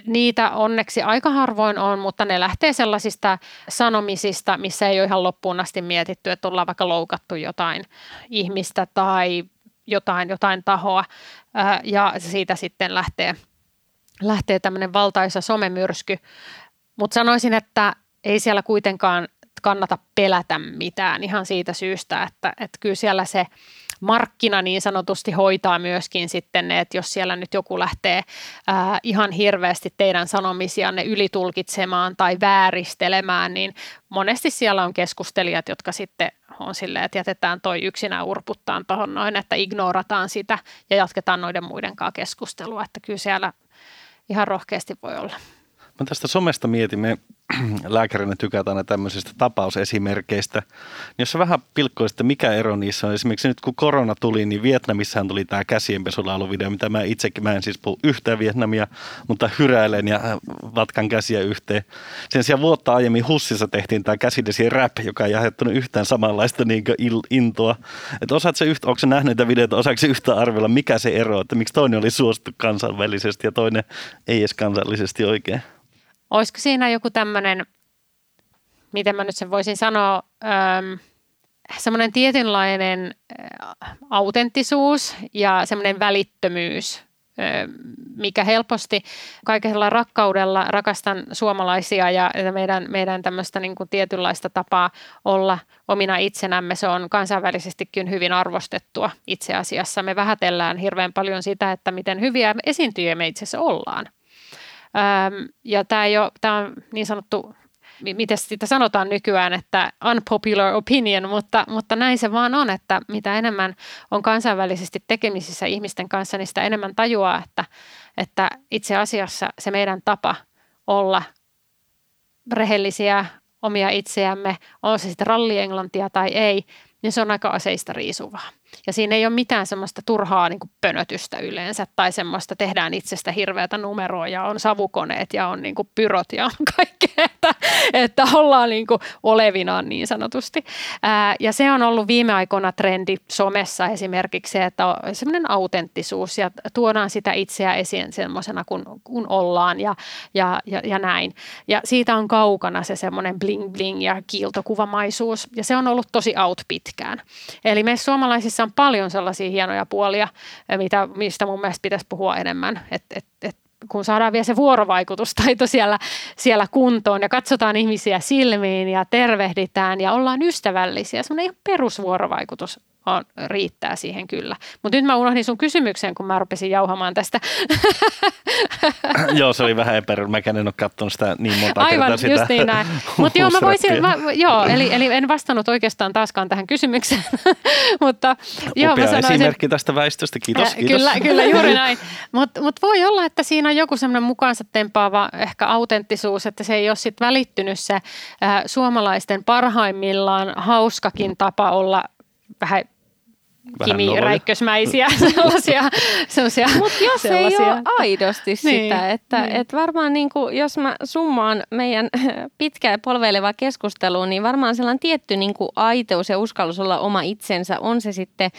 [SPEAKER 4] Niitä onneksi aika harvoin on, mutta ne lähtee sellaisista sanomisista, missä ei ole ihan loppuun asti mietitty, että ollaan vaikka loukattu jotain ihmistä tai jotain, jotain tahoa ja siitä sitten lähtee, lähtee tämmöinen valtaisa somemyrsky. Mutta sanoisin, että ei siellä kuitenkaan kannata pelätä mitään ihan siitä syystä, että, että kyllä siellä se markkina niin sanotusti hoitaa myöskin sitten että jos siellä nyt joku lähtee ää, ihan hirveästi teidän sanomisianne ylitulkitsemaan tai vääristelemään, niin monesti siellä on keskustelijat, jotka sitten on silleen, että jätetään toi yksinään urputtaan tuohon noin, että ignorataan sitä ja jatketaan noiden muiden kanssa keskustelua, että kyllä siellä ihan rohkeasti voi olla.
[SPEAKER 1] Mä tästä somesta mietin, me lääkärinä tykätään aina tämmöisistä tapausesimerkkeistä. Niin jos vähän pilkkoisit, mikä ero niissä on. Esimerkiksi nyt kun korona tuli, niin Vietnamissahan tuli tämä käsienpesulauluvideo, mitä mä itsekin, mä en siis puhu yhtään Vietnamia, mutta hyräilen ja äh, vatkan käsiä yhteen. Sen sijaan vuotta aiemmin Hussissa tehtiin tämä käsidesi rap, joka ei aiheuttanut yhtään samanlaista niin intoa. Että osaat se yhtä, onko nähnyt näitä videoita, osaako yhtä arvella, mikä se ero, että miksi toinen oli suosittu kansainvälisesti ja toinen ei edes kansallisesti oikein?
[SPEAKER 4] Olisiko siinä joku tämmöinen, miten mä nyt sen voisin sanoa, semmoinen tietynlainen äh, autenttisuus ja semmoinen välittömyys, mikä helposti kaikella rakkaudella rakastan suomalaisia ja meidän, meidän tämmöistä niin kuin tietynlaista tapaa olla omina itsenämme. Se on kansainvälisestikin hyvin arvostettua itse asiassa. Me vähätellään hirveän paljon sitä, että miten hyviä esiintyjiä me itse asiassa ollaan. Ja tämä, ei ole, tämä on niin sanottu, miten sitä sanotaan nykyään, että unpopular opinion, mutta, mutta näin se vaan on, että mitä enemmän on kansainvälisesti tekemisissä ihmisten kanssa, niin sitä enemmän tajuaa, että, että itse asiassa se meidän tapa olla rehellisiä omia itseämme, on se sitten rallienglantia tai ei, niin se on aika aseista riisuvaa. Ja siinä ei ole mitään semmoista turhaa niin kuin pönötystä yleensä tai semmoista tehdään itsestä hirveätä numeroa ja on savukoneet ja on niin kuin pyrot ja kaikkea, että, että ollaan niin kuin olevinaan niin sanotusti. Ää, ja se on ollut viime aikoina trendi somessa esimerkiksi se, että on semmoinen autenttisuus ja tuodaan sitä itseä esiin semmoisena kuin kun ollaan ja, ja, ja, ja näin. Ja siitä on kaukana se semmoinen bling bling ja kiiltokuvamaisuus ja se on ollut tosi out pitkään. Eli me suomalaisissa Suomessa on paljon sellaisia hienoja puolia, mitä, mistä mun mielestä pitäisi puhua enemmän. Et, et, et kun saadaan vielä se vuorovaikutustaito siellä, siellä kuntoon ja katsotaan ihmisiä silmiin ja tervehditään ja ollaan ystävällisiä. Semmoinen ihan perusvuorovaikutus on, riittää siihen kyllä. Mutta nyt mä unohdin sun kysymyksen, kun mä rupesin jauhamaan tästä.
[SPEAKER 1] joo, se oli vähän epäreilu. Mä en ole katsonut sitä niin monta
[SPEAKER 4] Aivan,
[SPEAKER 1] kertaa sitä
[SPEAKER 4] just niin näin. Mutta joo, mä voisin, mä, joo eli, eli en vastannut oikeastaan taaskaan tähän kysymykseen. Mutta joo,
[SPEAKER 1] Upea mä sanoisin, esimerkki tästä väistöstä, kiitos, kiitos.
[SPEAKER 4] Kyllä, kyllä juuri näin. Mutta mut voi olla, että siinä on joku semmoinen mukaansa tempaava ehkä autenttisuus, että se ei ole sitten välittynyt se äh, suomalaisten parhaimmillaan hauskakin tapa olla vähän Kimi
[SPEAKER 1] noloja.
[SPEAKER 4] Räikkösmäisiä sellaisia. sellaisia
[SPEAKER 2] Mutta jos
[SPEAKER 4] sellaisia,
[SPEAKER 2] ei ole
[SPEAKER 4] että-
[SPEAKER 2] aidosti sitä,
[SPEAKER 4] Niin,
[SPEAKER 2] että
[SPEAKER 4] niin.
[SPEAKER 2] et varmaan niin kuin, jos mä summaan meidän pitkää ja polveilevaa keskustelua, niin varmaan sellainen tietty niin kuin aiteus ja uskallus olla oma itsensä, on se sitten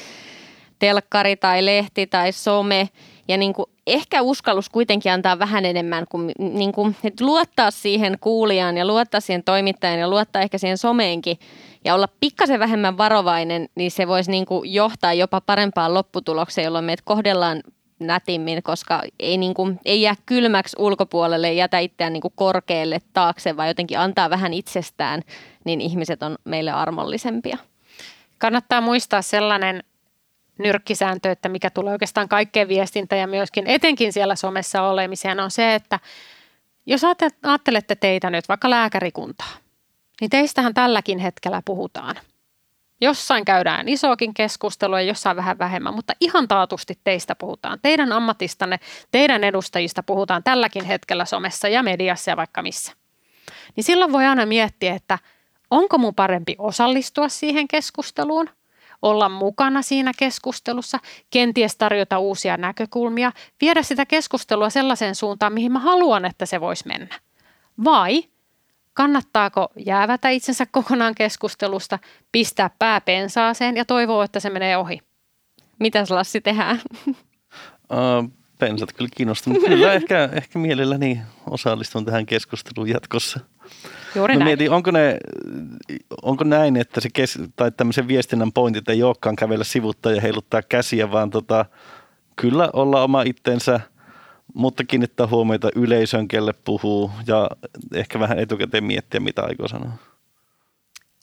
[SPEAKER 2] telkkari tai lehti tai some. Ja niin kuin ehkä uskallus kuitenkin antaa vähän enemmän kuin, niin kuin että luottaa siihen kuulijaan ja luottaa siihen toimittajan ja luottaa ehkä siihen someenkin ja olla pikkasen vähemmän varovainen, niin se voisi niin kuin johtaa jopa parempaan lopputulokseen, jolloin meitä kohdellaan nätimmin, koska ei, niin kuin, ei jää kylmäksi ulkopuolelle, ei jätä itseään niin kuin korkealle taakse, vaan jotenkin antaa vähän itsestään, niin ihmiset on meille armollisempia.
[SPEAKER 4] Kannattaa muistaa sellainen nyrkkisääntö, että mikä tulee oikeastaan kaikkeen viestintä ja myöskin etenkin siellä somessa olemiseen, on se, että jos ajattelette teitä nyt vaikka lääkärikuntaa, niin teistähän tälläkin hetkellä puhutaan. Jossain käydään isoakin keskustelua ja jossain vähän vähemmän, mutta ihan taatusti teistä puhutaan. Teidän ammatistanne, teidän edustajista puhutaan tälläkin hetkellä somessa ja mediassa ja vaikka missä. Niin silloin voi aina miettiä, että onko mun parempi osallistua siihen keskusteluun, olla mukana siinä keskustelussa, kenties tarjota uusia näkökulmia, viedä sitä keskustelua sellaiseen suuntaan, mihin mä haluan, että se voisi mennä. Vai kannattaako jäävätä itsensä kokonaan keskustelusta, pistää pää pensaaseen ja toivoa, että se menee ohi?
[SPEAKER 2] Mitäs Lassi tehdään?
[SPEAKER 1] Uh, pensat kyllä kiinnostaa, mutta kyllä ehkä, ehkä mielelläni osallistun tähän keskusteluun jatkossa.
[SPEAKER 4] Juuri
[SPEAKER 1] Mä
[SPEAKER 4] näin.
[SPEAKER 1] mietin, onko, ne, onko näin, että se kes, tai tämmöisen viestinnän pointit ei olekaan kävellä sivuttaa ja heiluttaa käsiä, vaan tota, kyllä olla oma itsensä, mutta kiinnittää huomiota yleisön, kelle puhuu ja ehkä vähän etukäteen miettiä, mitä aikoo sanoa.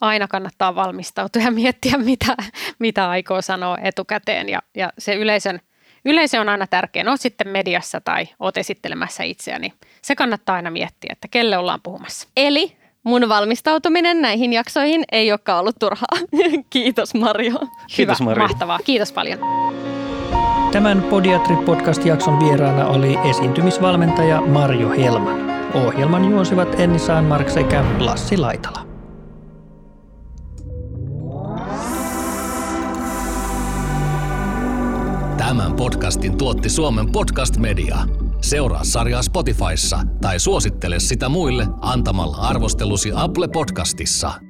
[SPEAKER 4] aina kannattaa valmistautua ja miettiä, mitä, mitä aikoo sanoa etukäteen. Ja, ja se yleisön, yleisö on aina tärkeä. Oot sitten mediassa tai oot esittelemässä itseäni. Se kannattaa aina miettiä, että kelle ollaan puhumassa.
[SPEAKER 2] Eli mun valmistautuminen näihin jaksoihin ei olekaan ollut turhaa. Kiitos Marjo.
[SPEAKER 1] Kiitos,
[SPEAKER 4] Hyvä, mahtavaa. Kiitos paljon.
[SPEAKER 3] Tämän Podiatri-podcast-jakson vieraana oli esiintymisvalmentaja Marjo Helman. Ohjelman juonsivat Enni Saanmark sekä Lassi Laitala.
[SPEAKER 5] Tämän podcastin tuotti Suomen Podcast Media. Seuraa sarjaa Spotifyssa tai suosittele sitä muille antamalla arvostelusi Apple Podcastissa.